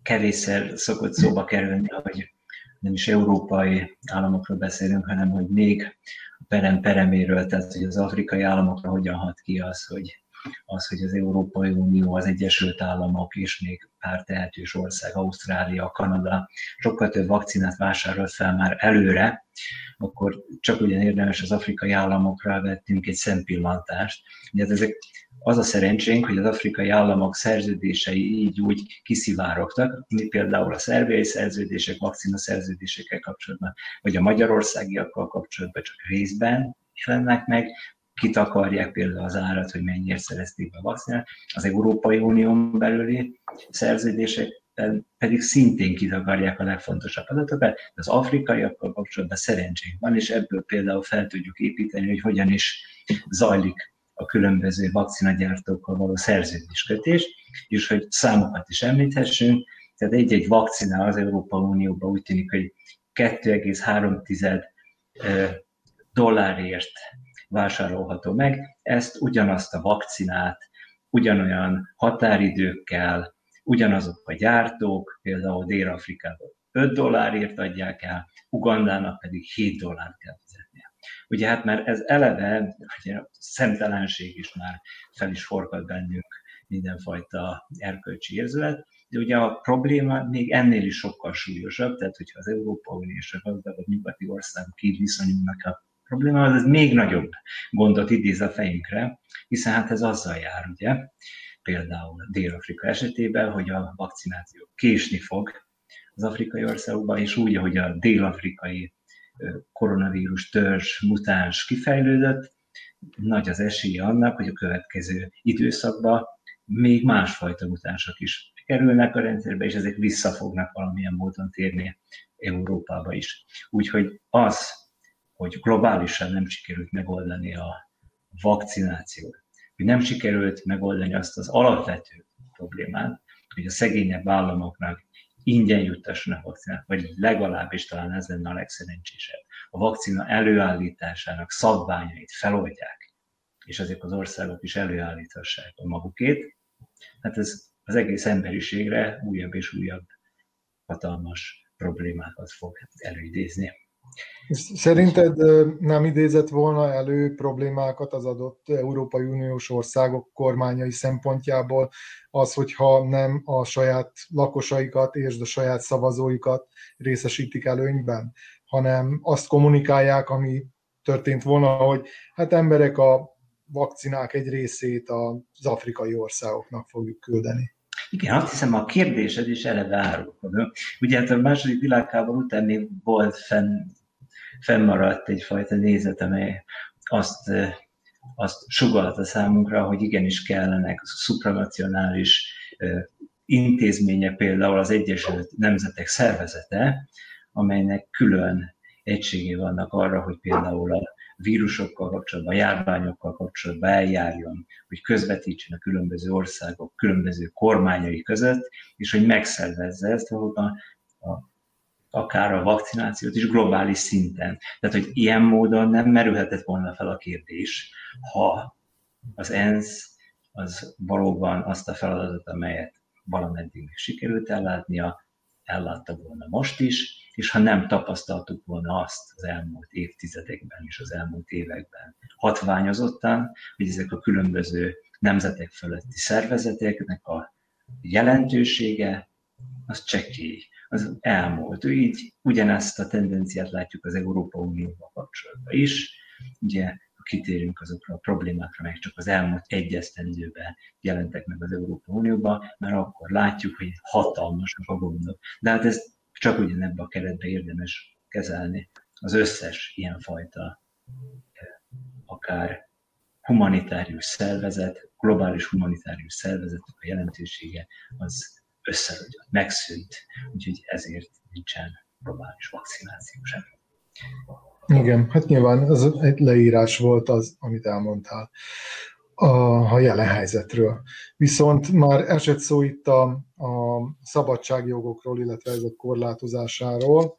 kevésszer szokott szóba kerülni, hogy nem is európai államokról beszélünk, hanem hogy még a perem pereméről, tehát hogy az afrikai államokra hogyan hat ki az, hogy az, hogy az Európai Unió, az Egyesült Államok és még pár tehetős ország, Ausztrália, Kanada sokkal több vakcinát vásárolt fel már előre, akkor csak ugyan érdemes az afrikai államokra vettünk egy szempillantást. Ugye hát ezek az a szerencsénk, hogy az afrikai államok szerződései így úgy kiszivárogtak, mint például a szerbiai szerződések, vakcina szerződésekkel kapcsolatban, vagy a magyarországiakkal kapcsolatban csak részben jelennek meg, kitakarják például az árat, hogy mennyiért szerezték be a vakcinát. Az Európai Unión belüli szerződések pedig szintén kitakarják a legfontosabb adatokat. Az afrikaiakkal kapcsolatban szerencsénk van, és ebből például fel tudjuk építeni, hogy hogyan is zajlik a különböző vakcinagyártókkal való szerződéskötés, és hogy számokat is említhessünk. Tehát egy-egy vakcina az Európa Unióban úgy tűnik, hogy 2,3 dollárért vásárolható meg. Ezt ugyanazt a vakcinát ugyanolyan határidőkkel, ugyanazok a gyártók, például Dél-Afrikában 5 dollárért adják el, Ugandának pedig 7 dollárt kell fizetnie. Ugye hát mert ez eleve, ugye a szemtelenség is már fel is forgat bennünk mindenfajta erkölcsi érzület, de ugye a probléma még ennél is sokkal súlyosabb, tehát hogyha az Európa Unió és a gazdagabb nyugati országok így viszonyulnak a problémához, ez még nagyobb gondot idéz a fejünkre, hiszen hát ez azzal jár, ugye, például Dél-Afrika esetében, hogy a vakcináció késni fog az afrikai országokban, és úgy, ahogy a dél-afrikai koronavírus törzs, mutáns kifejlődött, nagy az esélye annak, hogy a következő időszakban még másfajta mutánsok is kerülnek a rendszerbe, és ezek vissza fognak valamilyen módon térni Európába is. Úgyhogy az, hogy globálisan nem sikerült megoldani a vakcinációt, hogy nem sikerült megoldani azt az alapvető problémát, hogy a szegényebb államoknak ingyen juttassanak vakcinát, vagy legalábbis talán ez lenne a legszerencsésebb. A vakcina előállításának szabványait feloldják, és ezek az országok is előállíthassák a magukét. Hát ez az egész emberiségre újabb és újabb hatalmas problémákat fog előidézni. Szerinted nem idézett volna elő problémákat az adott Európai Uniós országok kormányai szempontjából az, hogyha nem a saját lakosaikat és a saját szavazóikat részesítik előnyben, hanem azt kommunikálják, ami történt volna, hogy hát emberek a vakcinák egy részét az afrikai országoknak fogjuk küldeni. Igen, azt hiszem a kérdésed is eleve árulkodó. Ugye hát a második világháború után még volt fenn, fennmaradt egyfajta nézet, amely azt, azt sugalta számunkra, hogy igenis kellenek supranacionális intézménye, például az Egyesült Nemzetek Szervezete, amelynek külön egységé vannak arra, hogy például a vírusokkal kapcsolatban, járványokkal kapcsolatban eljárjon, hogy közvetítsen a különböző országok, különböző kormányai között, és hogy megszervezze ezt, ahol a, a akár a vakcinációt is globális szinten. Tehát, hogy ilyen módon nem merülhetett volna fel a kérdés, ha az ENSZ az valóban azt a feladatot, amelyet valameddig sikerült ellátnia, ellátta volna most is, és ha nem tapasztaltuk volna azt az elmúlt évtizedekben és az elmúlt években hatványozottan, hogy ezek a különböző nemzetek fölötti szervezeteknek a jelentősége az csekély, az elmúlt. Így ugyanezt a tendenciát látjuk az Európa Unióval kapcsolatban is. Ugye kitérünk azokra a problémákra, meg csak az elmúlt egy esztendőben jelentek meg az Európa Unióban, mert akkor látjuk, hogy hatalmasak a gondok. De hát ez csak ugyanebbe a keretbe érdemes kezelni az összes ilyenfajta akár humanitárius szervezet, globális humanitárius szervezetnek a jelentősége az összerogyott, megszűnt, úgyhogy ezért nincsen globális vakcináció sem. Igen, hát nyilván az egy leírás volt az, amit elmondtál a, a jelen helyzetről. Viszont már esett szó itt a, a szabadságjogokról, illetve ezek korlátozásáról.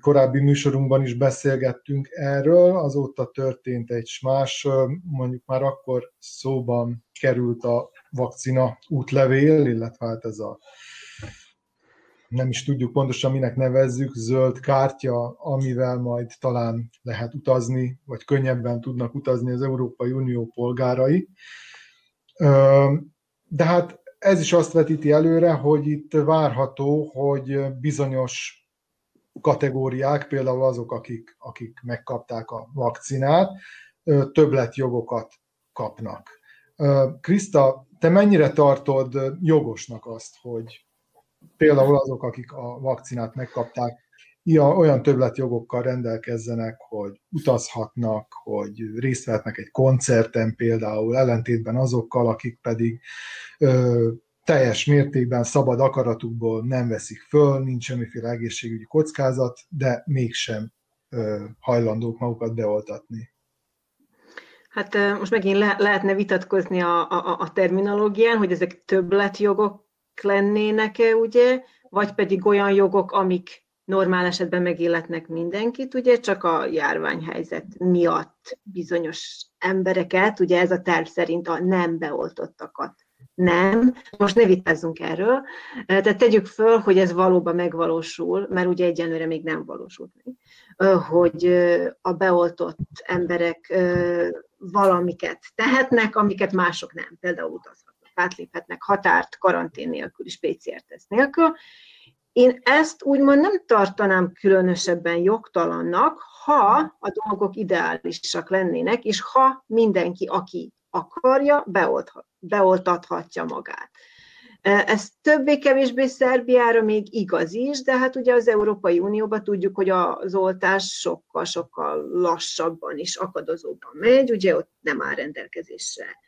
Korábbi műsorunkban is beszélgettünk erről, azóta történt egy más, mondjuk már akkor szóban került a vakcina útlevél, illetve hát ez a nem is tudjuk pontosan minek nevezzük, zöld kártya, amivel majd talán lehet utazni, vagy könnyebben tudnak utazni az Európai Unió polgárai. De hát ez is azt vetíti előre, hogy itt várható, hogy bizonyos kategóriák, például azok, akik, akik megkapták a vakcinát, többletjogokat kapnak. Krista, te mennyire tartod jogosnak azt, hogy például azok, akik a vakcinát megkapták, olyan többletjogokkal rendelkezzenek, hogy utazhatnak, hogy részt vehetnek egy koncerten például, ellentétben azokkal, akik pedig ö, teljes mértékben szabad akaratukból nem veszik föl, nincs semmiféle egészségügyi kockázat, de mégsem hajlandók magukat beoltatni. Hát most megint le, lehetne vitatkozni a, a, a terminológián, hogy ezek többletjogok lennének-e, ugye, vagy pedig olyan jogok, amik normál esetben megilletnek mindenkit, ugye csak a járványhelyzet miatt bizonyos embereket, ugye ez a terv szerint a nem beoltottakat nem. Most ne vitázzunk erről. Tehát tegyük föl, hogy ez valóban megvalósul, mert ugye egyenlőre még nem valósult meg, hogy a beoltott emberek valamiket tehetnek, amiket mások nem. Például utazhatnak, átléphetnek határt karantén nélkül és PCR-teszt nélkül, én ezt úgymond nem tartanám különösebben jogtalannak, ha a dolgok ideálisak lennének, és ha mindenki, aki akarja, beoltathatja magát. Ez többé-kevésbé Szerbiára még igaz is, de hát ugye az Európai Unióban tudjuk, hogy az oltás sokkal-sokkal lassabban és akadozóban megy, ugye ott nem áll rendelkezésre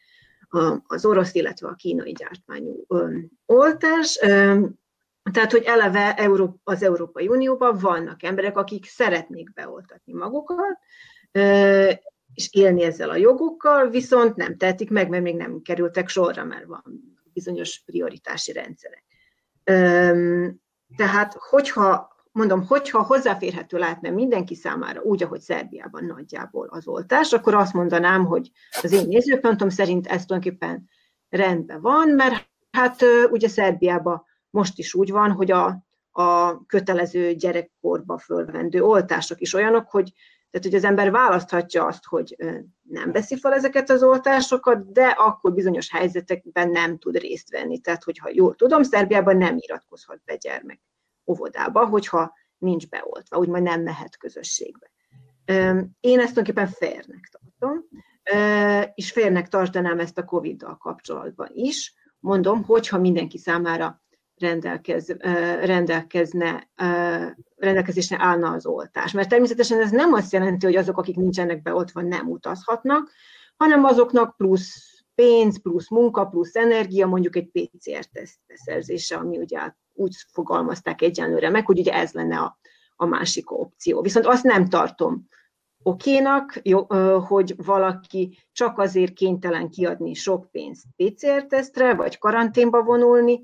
az orosz, illetve a kínai gyártmányú oltás. Tehát, hogy eleve az Európai Unióban vannak emberek, akik szeretnék beoltatni magukat, és élni ezzel a jogokkal, viszont nem tehetik meg, mert még nem kerültek sorra, mert van bizonyos prioritási rendszerek. Tehát, hogyha mondom, hogyha hozzáférhető lehetne mindenki számára úgy, ahogy Szerbiában nagyjából az oltás, akkor azt mondanám, hogy az én nézőpontom szerint ez tulajdonképpen rendben van, mert hát ugye Szerbiában most is úgy van, hogy a, a kötelező gyerekkorba fölvendő oltások is olyanok, hogy tehát, hogy az ember választhatja azt, hogy nem veszi fel ezeket az oltásokat, de akkor bizonyos helyzetekben nem tud részt venni. Tehát, hogyha jól tudom, Szerbiában nem iratkozhat be gyermek óvodába, hogyha nincs beoltva, úgymond nem mehet közösségbe. Én ezt tulajdonképpen fairnek tartom, és fairnek tartanám ezt a Covid-dal kapcsolatban is. Mondom, hogyha mindenki számára rendelkez, rendelkezne, rendelkezésre állna az oltás. Mert természetesen ez nem azt jelenti, hogy azok, akik nincsenek beoltva, nem utazhatnak, hanem azoknak plusz pénz, plusz munka, plusz energia, mondjuk egy PCR-teszt beszerzése, ami ugye úgy fogalmazták egyenlőre meg, hogy ugye ez lenne a, a másik opció. Viszont azt nem tartom okénak, hogy valaki csak azért kénytelen kiadni sok pénzt PCR-tesztre, vagy karanténba vonulni,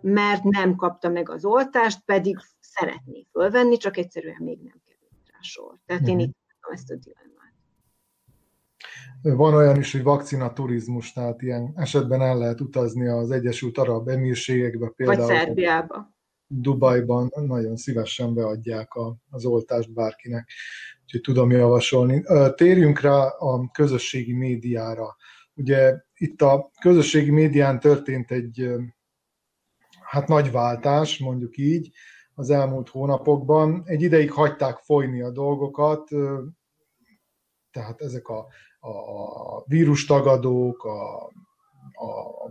mert nem kapta meg az oltást, pedig szeretné fölvenni, csak egyszerűen még nem került rá sor. Tehát én mhm. itt ezt a dilemmát. Van olyan is, hogy vakcinaturizmus, tehát ilyen esetben el lehet utazni az Egyesült Arab Emírségekbe például. Vagy Szerbiába. Dubajban nagyon szívesen beadják a, az oltást bárkinek, úgyhogy tudom javasolni. Térjünk rá a közösségi médiára. Ugye itt a közösségi médián történt egy hát nagy váltás, mondjuk így, az elmúlt hónapokban. Egy ideig hagyták folyni a dolgokat, tehát ezek a, a, a vírustagadók, a, a,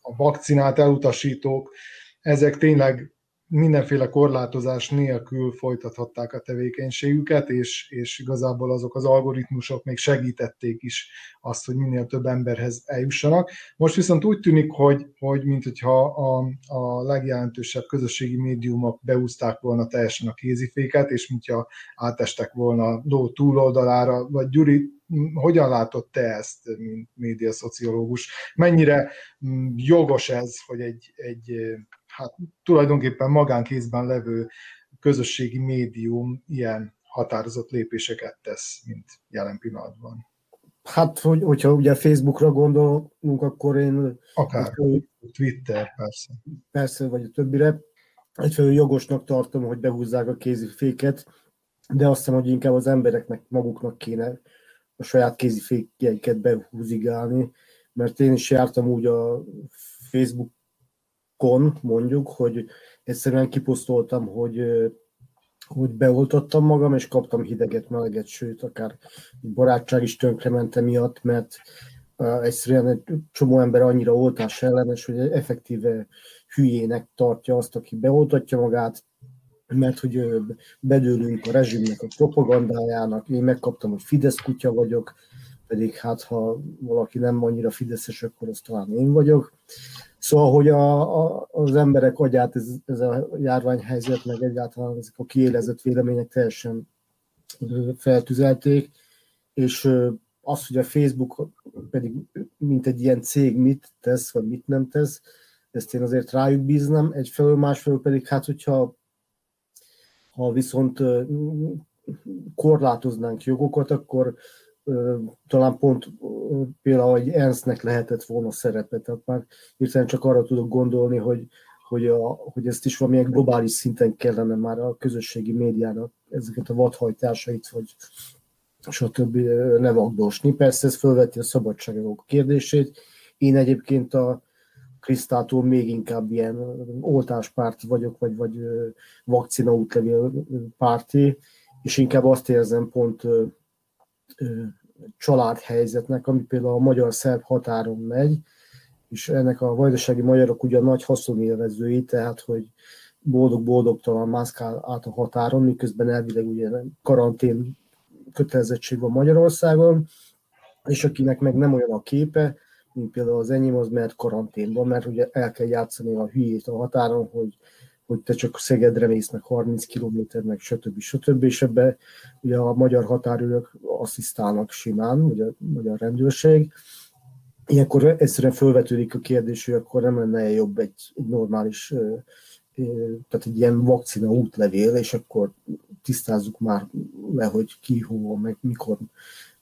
a vakcinát elutasítók, ezek tényleg mindenféle korlátozás nélkül folytathatták a tevékenységüket, és, és igazából azok az algoritmusok még segítették is azt, hogy minél több emberhez eljussanak. Most viszont úgy tűnik, hogy, hogy mint hogyha a, a legjelentősebb közösségi médiumok beúzták volna teljesen a kéziféket, és mintha átestek volna ló túloldalára, vagy Gyuri, hogyan látod te ezt, mint médiaszociológus? Mennyire mm, jogos ez, hogy egy, egy hát tulajdonképpen magánkézben levő közösségi médium ilyen határozott lépéseket tesz, mint jelen pillanatban. Hát, hogy, hogyha ugye Facebookra gondolunk, akkor én... Akár, Twitter, persze. Persze, vagy a többire. Egyfelől jogosnak tartom, hogy behúzzák a kéziféket, de azt hiszem, hogy inkább az embereknek maguknak kéne a saját kézifékjeiket behúzigálni, mert én is jártam úgy a Facebook kon mondjuk, hogy egyszerűen kiposztoltam, hogy, hogy beoltottam magam, és kaptam hideget, meleget, sőt, akár barátság is tönkrement miatt, mert egyszerűen egy csomó ember annyira oltás ellenes, hogy effektíve hülyének tartja azt, aki beoltatja magát, mert hogy bedőlünk a rezsimnek a propagandájának, én megkaptam, hogy Fidesz kutya vagyok, pedig hát ha valaki nem annyira fideszes, akkor az talán én vagyok. Szóval, hogy a, a, az emberek agyát ez, ez a járványhelyzet, meg egyáltalán ezek a kiélezett vélemények teljesen feltüzelték, és az, hogy a Facebook pedig mint egy ilyen cég mit tesz, vagy mit nem tesz, ezt én azért rájuk bíznám, egyfelől, másfelől pedig hát, hogyha ha viszont korlátoznánk jogokat, akkor talán pont például egy ENSZ-nek lehetett volna szerepe, tehát már hirtelen csak arra tudok gondolni, hogy, hogy, a, hogy ezt is valamilyen globális szinten kellene már a közösségi médiának ezeket a vadhajtásait, vagy stb. levagdosni. Persze ez felveti a szabadságok kérdését. Én egyébként a Krisztától még inkább ilyen oltáspárti vagyok, vagy, vagy vakcina útlevél párti, és inkább azt érzem pont családhelyzetnek, ami például a magyar-szerb határon megy, és ennek a vajdasági magyarok ugyan nagy haszonélvezői, tehát hogy boldog-boldogtalan mászkál át a határon, miközben elvileg ugye karantén kötelezettség van Magyarországon, és akinek meg nem olyan a képe, mint például az enyém, az mert karanténban, mert ugye el kell játszani a hülyét a határon, hogy, hogy te csak Szegedre mész, meg 30 kilométer, meg stb. stb. És ebbe ugye a magyar határőrök asszisztálnak simán, ugye a magyar rendőrség. Ilyenkor egyszerűen felvetődik a kérdés, hogy akkor nem lenne jobb egy, egy normális, tehát egy ilyen vakcina útlevél, és akkor tisztázzuk már le, hogy ki, hova, meg mikor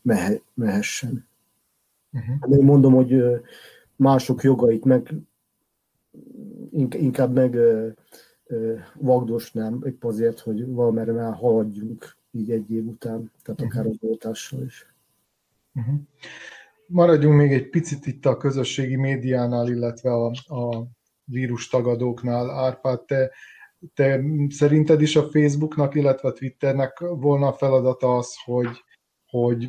mehe, mehessen. Uh-huh. Én mondom, hogy mások jogait meg inkább meg vagdosnám, épp azért, hogy valamerre már haladjunk így egy év után, tehát akár uh-huh. az oltással is. Uh-huh. Maradjunk még egy picit itt a közösségi médiánál, illetve a, a vírus tagadóknál. Árpád, te, te szerinted is a Facebooknak, illetve a Twitternek volna a feladata az, hogy, hogy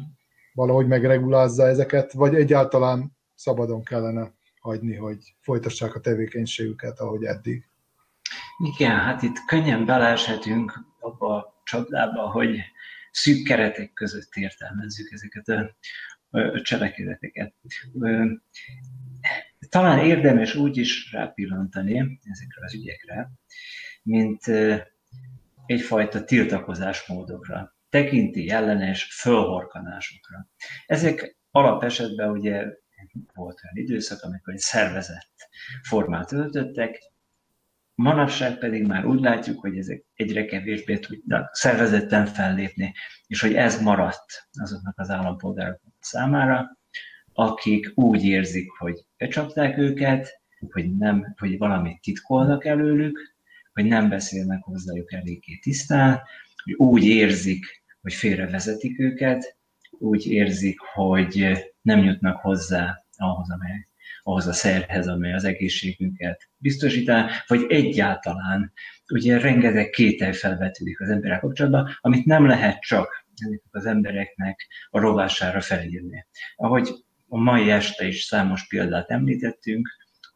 valahogy megregulázza ezeket, vagy egyáltalán szabadon kellene hagyni, hogy folytassák a tevékenységüket, ahogy eddig? Igen, hát itt könnyen beleeshetünk abba a csapdába, hogy szűk keretek között értelmezzük ezeket a, cselekedeteket. Talán érdemes úgy is rápillantani ezekre az ügyekre, mint egyfajta tiltakozásmódokra tekinti ellenes fölhorkanásokra. Ezek alapesetben ugye volt olyan időszak, amikor egy szervezett formát öltöttek, manapság pedig már úgy látjuk, hogy ezek egyre kevésbé tudnak szervezetten fellépni, és hogy ez maradt azoknak az állampolgárok számára, akik úgy érzik, hogy becsapták őket, hogy, nem, hogy valamit titkolnak előlük, hogy nem beszélnek hozzájuk eléggé tisztán, hogy úgy érzik, hogy félrevezetik őket, úgy érzik, hogy nem jutnak hozzá ahhoz, amely, ahhoz a szerhez, amely az egészségünket biztosítá, vagy egyáltalán ugye rengeteg kétel felvetődik az emberek kapcsolatban, amit nem lehet csak az embereknek a rovására felírni. Ahogy a mai este is számos példát említettünk,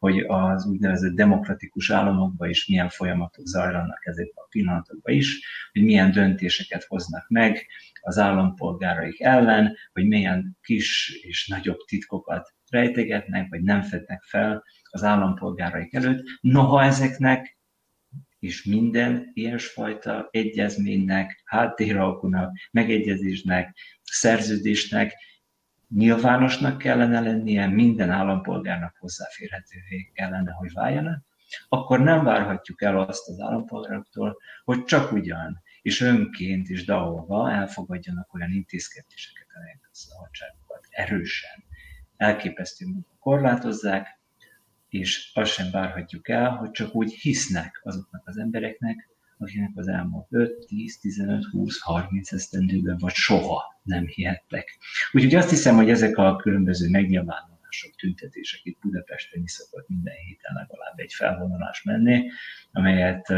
hogy az úgynevezett demokratikus államokban is milyen folyamatok zajlanak ezekben a pillanatokban is, hogy milyen döntéseket hoznak meg az állampolgáraik ellen, hogy milyen kis és nagyobb titkokat rejtegetnek, vagy nem fednek fel az állampolgáraik előtt. Noha ezeknek és minden ilyesfajta egyezménynek, háttéralkunak, megegyezésnek, szerződésnek nyilvánosnak kellene lennie, minden állampolgárnak hozzáférhetővé kellene, hogy váljanak, akkor nem várhatjuk el azt az állampolgároktól, hogy csak ugyan és önként is daholva elfogadjanak olyan intézkedéseket, amelyek a szabadságokat erősen, elképesztő módon korlátozzák, és azt sem várhatjuk el, hogy csak úgy hisznek azoknak az embereknek, akinek az elmúlt 5, 10, 15, 20, 30 esztendőben vagy soha nem hihettek. Úgyhogy azt hiszem, hogy ezek a különböző megnyilvánulások, tüntetések itt Budapesten is szokott minden héten legalább egy felvonulás menni, amelyet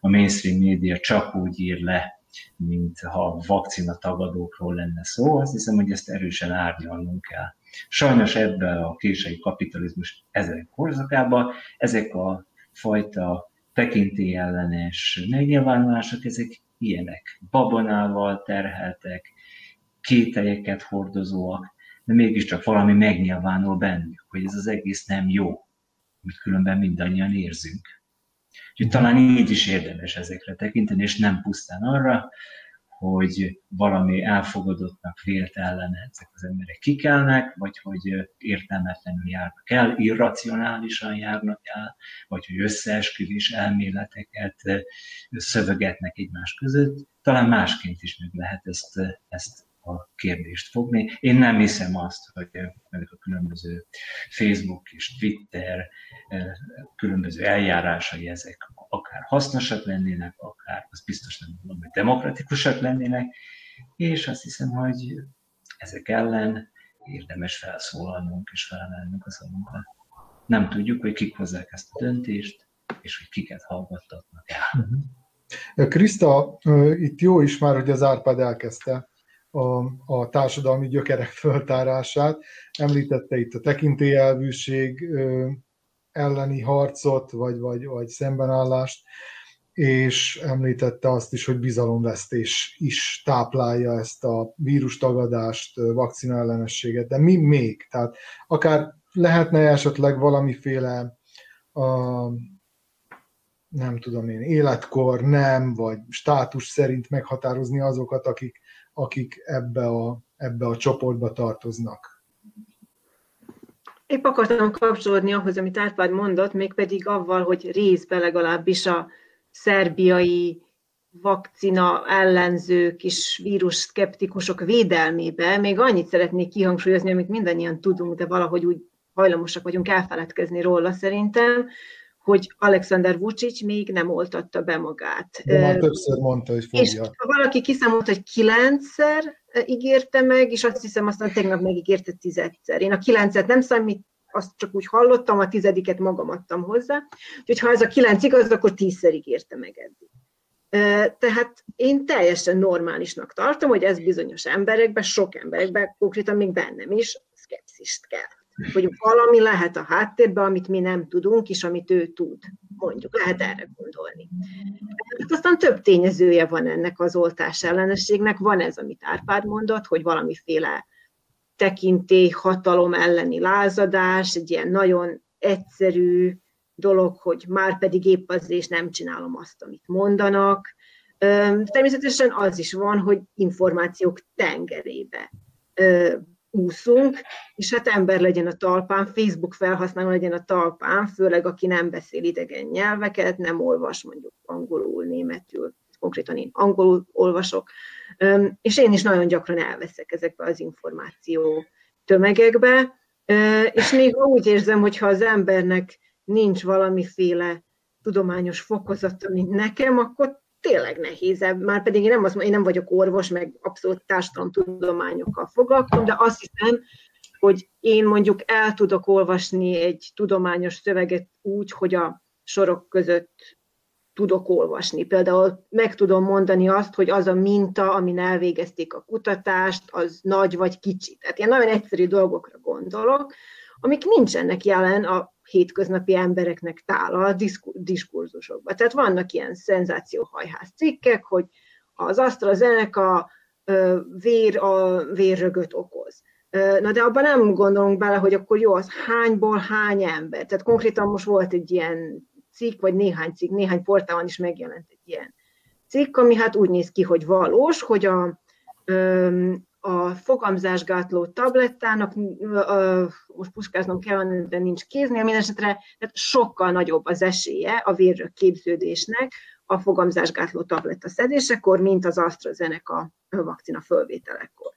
a mainstream média csak úgy ír le, mint ha vakcina tagadókról lenne szó, azt hiszem, hogy ezt erősen árnyalnunk kell. Sajnos ebben a késői kapitalizmus ezen korszakában ezek a fajta tekintélyellenes megnyilvánulások, ezek ilyenek. Babonával terheltek, kételyeket hordozóak, de mégiscsak valami megnyilvánul bennük, hogy ez az egész nem jó, amit különben mindannyian érzünk. Úgyhogy talán így is érdemes ezekre tekinteni, és nem pusztán arra, hogy valami elfogadottnak vélt ellene ezek az emberek kikelnek, vagy hogy értelmetlenül járnak el, irracionálisan járnak el, vagy hogy összeesküvés elméleteket szövegetnek egymás között. Talán másként is meg lehet ezt, ezt a kérdést fogni. Én nem hiszem azt, hogy ezek a különböző Facebook és Twitter különböző eljárásai ezek akár hasznosak lennének, akár az biztos nem mondom, hogy demokratikusak lennének, és azt hiszem, hogy ezek ellen érdemes felszólalnunk és felemelnünk a szavunkat. Nem tudjuk, hogy kik hozzák ezt a döntést, és hogy kiket hallgattatnak el. Uh-huh. Krista, itt jó is már, hogy az Árpád elkezdte a, a társadalmi gyökerek föltárását. Említette itt a tekintélyelvűség elleni harcot, vagy, vagy, vagy szembenállást, és említette azt is, hogy bizalomvesztés is táplálja ezt a vírustagadást, vakcina ellenességet, de mi még? Tehát akár lehetne esetleg valamiféle a, nem tudom én, életkor, nem, vagy státus szerint meghatározni azokat, akik, akik ebbe a, ebbe a csoportba tartoznak. Épp akartam kapcsolódni ahhoz, amit Árpád mondott, mégpedig avval, hogy részben legalábbis a szerbiai vakcina ellenzők és vírus szkeptikusok védelmébe még annyit szeretnék kihangsúlyozni, amit mindannyian tudunk, de valahogy úgy hajlamosak vagyunk elfeledkezni róla szerintem, hogy Alexander Vucic még nem oltatta be magát. De már többször mondta, hogy fogja. És valaki kiszámolt, hogy kilencszer ígérte meg, és azt hiszem aztán tegnap megígérte tizedszer. Én a kilencet nem számít, azt csak úgy hallottam, a tizediket magam adtam hozzá. Úgyhogy ha ez a kilenc igaz, akkor tízszer ígérte meg eddig. Tehát én teljesen normálisnak tartom, hogy ez bizonyos emberekben, sok emberekben, konkrétan még bennem is, szkepszist kell hogy valami lehet a háttérben, amit mi nem tudunk, és amit ő tud. Mondjuk, lehet erre gondolni. Hát aztán több tényezője van ennek az oltás ellenességnek. Van ez, amit Árpád mondott, hogy valamiféle tekintély, hatalom elleni lázadás, egy ilyen nagyon egyszerű dolog, hogy már pedig épp azért nem csinálom azt, amit mondanak. Természetesen az is van, hogy információk tengerébe úszunk, és hát ember legyen a talpán, Facebook felhasználó legyen a talpán, főleg aki nem beszél idegen nyelveket, nem olvas mondjuk angolul, németül, konkrétan én angolul olvasok, és én is nagyon gyakran elveszek ezekbe az információ tömegekbe, és még úgy érzem, hogy ha az embernek nincs valamiféle tudományos fokozata, mint nekem, akkor tényleg nehézebb, már pedig én nem, azt, én nem vagyok orvos, meg abszolút társadalomtudományokkal foglalkozom, de azt hiszem, hogy én mondjuk el tudok olvasni egy tudományos szöveget úgy, hogy a sorok között tudok olvasni. Például meg tudom mondani azt, hogy az a minta, amin elvégezték a kutatást, az nagy vagy kicsi. Tehát ilyen nagyon egyszerű dolgokra gondolok, amik nincsenek jelen a hétköznapi embereknek tála a diskurzusokban. Tehát vannak ilyen szenzációhajház cikkek, hogy az AstraZeneca vér, a vérrögöt okoz. Na de abban nem gondolunk bele, hogy akkor jó, az hányból hány ember. Tehát konkrétan most volt egy ilyen cikk, vagy néhány cikk, néhány portálon is megjelent egy ilyen cikk, ami hát úgy néz ki, hogy valós, hogy a, a fogamzásgátló tablettának, most puskáznom kell, de nincs kéznél, mindesetre tehát sokkal nagyobb az esélye a vérrög képződésnek a fogamzásgátló tabletta szedésekor, mint az AstraZeneca vakcina fölvételekor.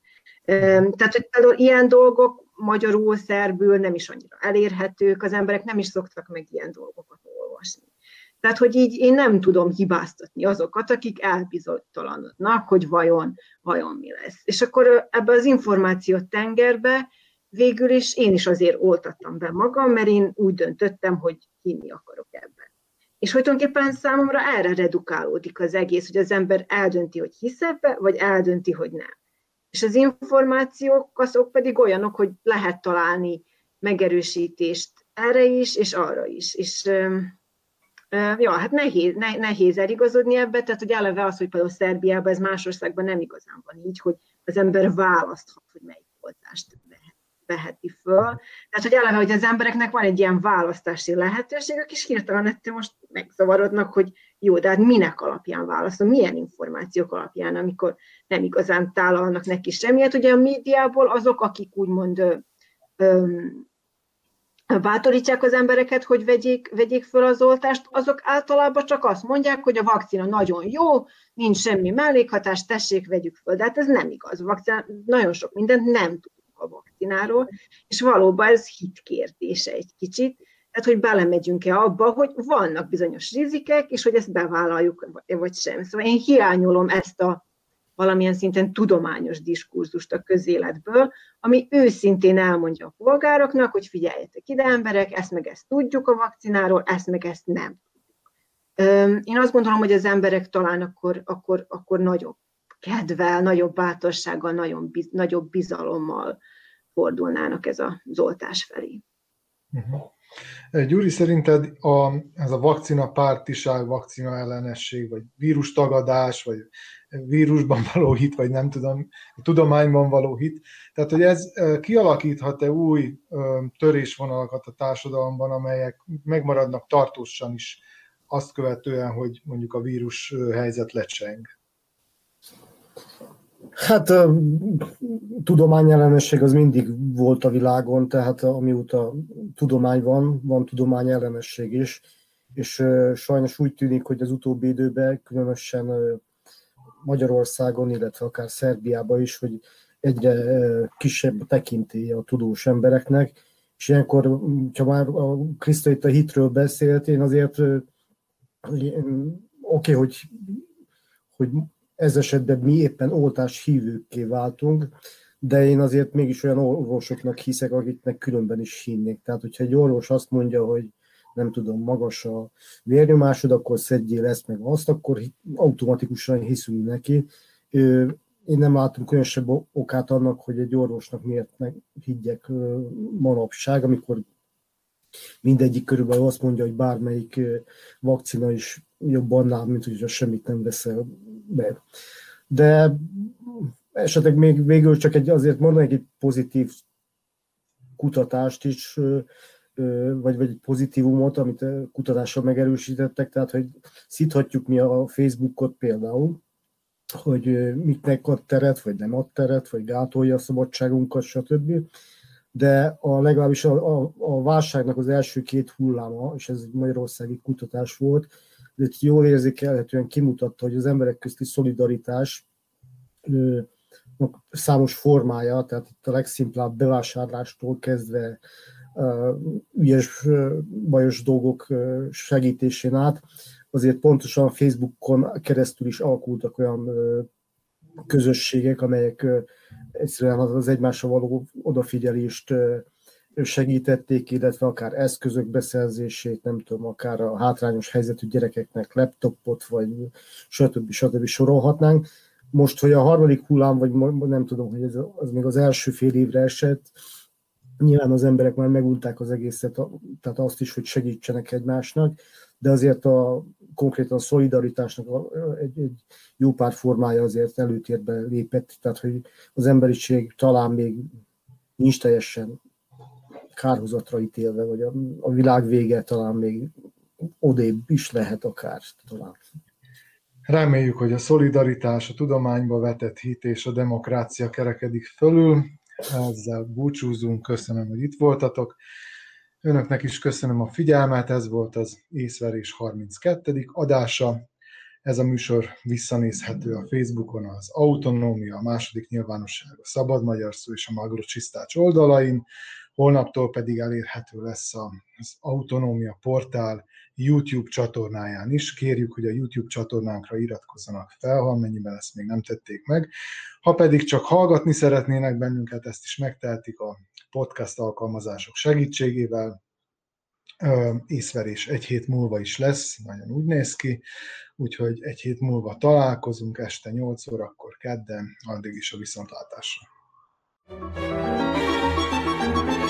Tehát, hogy például ilyen dolgok magyarul, szerbül nem is annyira elérhetők, az emberek nem is szoktak meg ilyen dolgokat olvasni. Tehát, hogy így én nem tudom hibáztatni azokat, akik elbizonytalanodnak, hogy vajon, vajon mi lesz. És akkor ebbe az információ tengerbe végül is én is azért oltattam be magam, mert én úgy döntöttem, hogy hinni akarok ebben. És hogy tulajdonképpen számomra erre redukálódik az egész, hogy az ember eldönti, hogy hisz ebbe, vagy eldönti, hogy nem. És az információk azok pedig olyanok, hogy lehet találni megerősítést erre is, és arra is. És Ja, hát nehéz, ne, nehéz eligazodni ebbe, tehát hogy eleve az, hogy például Szerbiában ez más országban nem igazán van így, hogy az ember választhat, hogy melyik oltást vehet. veheti föl. Tehát, hogy eleve, hogy az embereknek van egy ilyen választási lehetőségük, és hirtelen ettől most megzavarodnak, hogy jó, de hát minek alapján válaszol, milyen információk alapján, amikor nem igazán tálalnak neki semmiet. Ugye a médiából azok, akik úgymond ö, ö, bátorítják az embereket, hogy vegyék, vegyék föl az oltást, azok általában csak azt mondják, hogy a vakcina nagyon jó, nincs semmi mellékhatás, tessék, vegyük föl. De hát ez nem igaz. A vakcina, nagyon sok mindent nem tudunk a vakcináról, és valóban ez hit kérdése egy kicsit, tehát hogy belemegyünk-e abba, hogy vannak bizonyos rizikek, és hogy ezt bevállaljuk, vagy sem. Szóval én hiányolom ezt a valamilyen szinten tudományos diskurzust a közéletből, ami őszintén elmondja a polgároknak, hogy figyeljetek ide emberek, ezt meg ezt tudjuk a vakcináról, ezt meg ezt nem. Én azt gondolom, hogy az emberek talán akkor, akkor, akkor nagyobb kedvel, nagyobb bátorsággal, nagyon nagyobb bizalommal fordulnának ez a zoltás felé. Uh-huh. Gyuri, szerinted a, ez a vakcina pártiság, vakcina ellenesség, vagy vírustagadás, vagy vírusban való hit, vagy nem tudom, tudományban való hit, tehát hogy ez kialakíthat-e új törésvonalakat a társadalomban, amelyek megmaradnak tartósan is azt követően, hogy mondjuk a vírus helyzet lecseng? Hát tudományellenesség az mindig volt a világon, tehát amióta tudomány van, van tudományellenesség is, és sajnos úgy tűnik, hogy az utóbbi időben, különösen Magyarországon, illetve akár Szerbiában is, hogy egyre kisebb a tekintélye a tudós embereknek, és ilyenkor, ha már a Kriszta itt a hitről beszélt, én azért oké, okay, hogy, hogy ez esetben mi éppen oltás hívőkké váltunk, de én azért mégis olyan orvosoknak hiszek, akiknek különben is hinnék. Tehát, hogyha egy orvos azt mondja, hogy nem tudom, magas a vérnyomásod, akkor szedjél ezt meg azt, akkor automatikusan hiszünk neki. Én nem látom különösebb okát annak, hogy egy orvosnak miért meg higgyek manapság, amikor mindegyik körülbelül azt mondja, hogy bármelyik vakcina is jobb annál, mint hogyha semmit nem veszel be. De esetleg még végül csak egy, azért mondanék egy pozitív kutatást is, vagy, vagy egy pozitívumot, amit kutatással megerősítettek, tehát hogy szíthatjuk mi a Facebookot például, hogy miknek ad teret, vagy nem ad teret, vagy gátolja a szabadságunkat, stb. De a, legalábbis a, a, a válságnak az első két hulláma, és ez egy magyarországi kutatás volt, de jól érzékelhetően kimutatta, hogy az emberek közti szolidaritás ö, számos formája, tehát itt a legszimplább bevásárlástól kezdve ügyes, bajos dolgok segítésén át, azért pontosan Facebookon keresztül is alakultak olyan közösségek, amelyek egyszerűen az egymásra való odafigyelést segítették, illetve akár eszközök beszerzését, nem tudom, akár a hátrányos helyzetű gyerekeknek laptopot, vagy stb. stb. sorolhatnánk. Most, hogy a harmadik hullám, vagy nem tudom, hogy ez az még az első fél évre esett, Nyilván az emberek már megunták az egészet, tehát azt is, hogy segítsenek egymásnak, de azért a konkrétan a szolidaritásnak egy, egy jó pár formája azért előtérbe lépett, tehát hogy az emberiség talán még nincs teljesen kárhozatra ítélve, vagy a, a világ vége talán még odébb is lehet akár talán. Reméljük, hogy a szolidaritás, a tudományba vetett hit és a demokrácia kerekedik fölül, ezzel búcsúzunk, köszönöm, hogy itt voltatok. Önöknek is köszönöm a figyelmet, ez volt az Észverés 32. adása. Ez a műsor visszanézhető a Facebookon az Autonómia, a második nyilvánosság, a Szabad Magyar Szó és a Magro Csisztács oldalain, holnaptól pedig elérhető lesz az Autonómia portál YouTube csatornáján is. Kérjük, hogy a YouTube csatornánkra iratkozzanak fel, ha amennyiben ezt még nem tették meg. Ha pedig csak hallgatni szeretnének bennünket, ezt is megtehetik a podcast alkalmazások segítségével. Észverés egy hét múlva is lesz, nagyon úgy néz ki, úgyhogy egy hét múlva találkozunk este 8 órakor kedden, addig is a viszontlátásra. thank you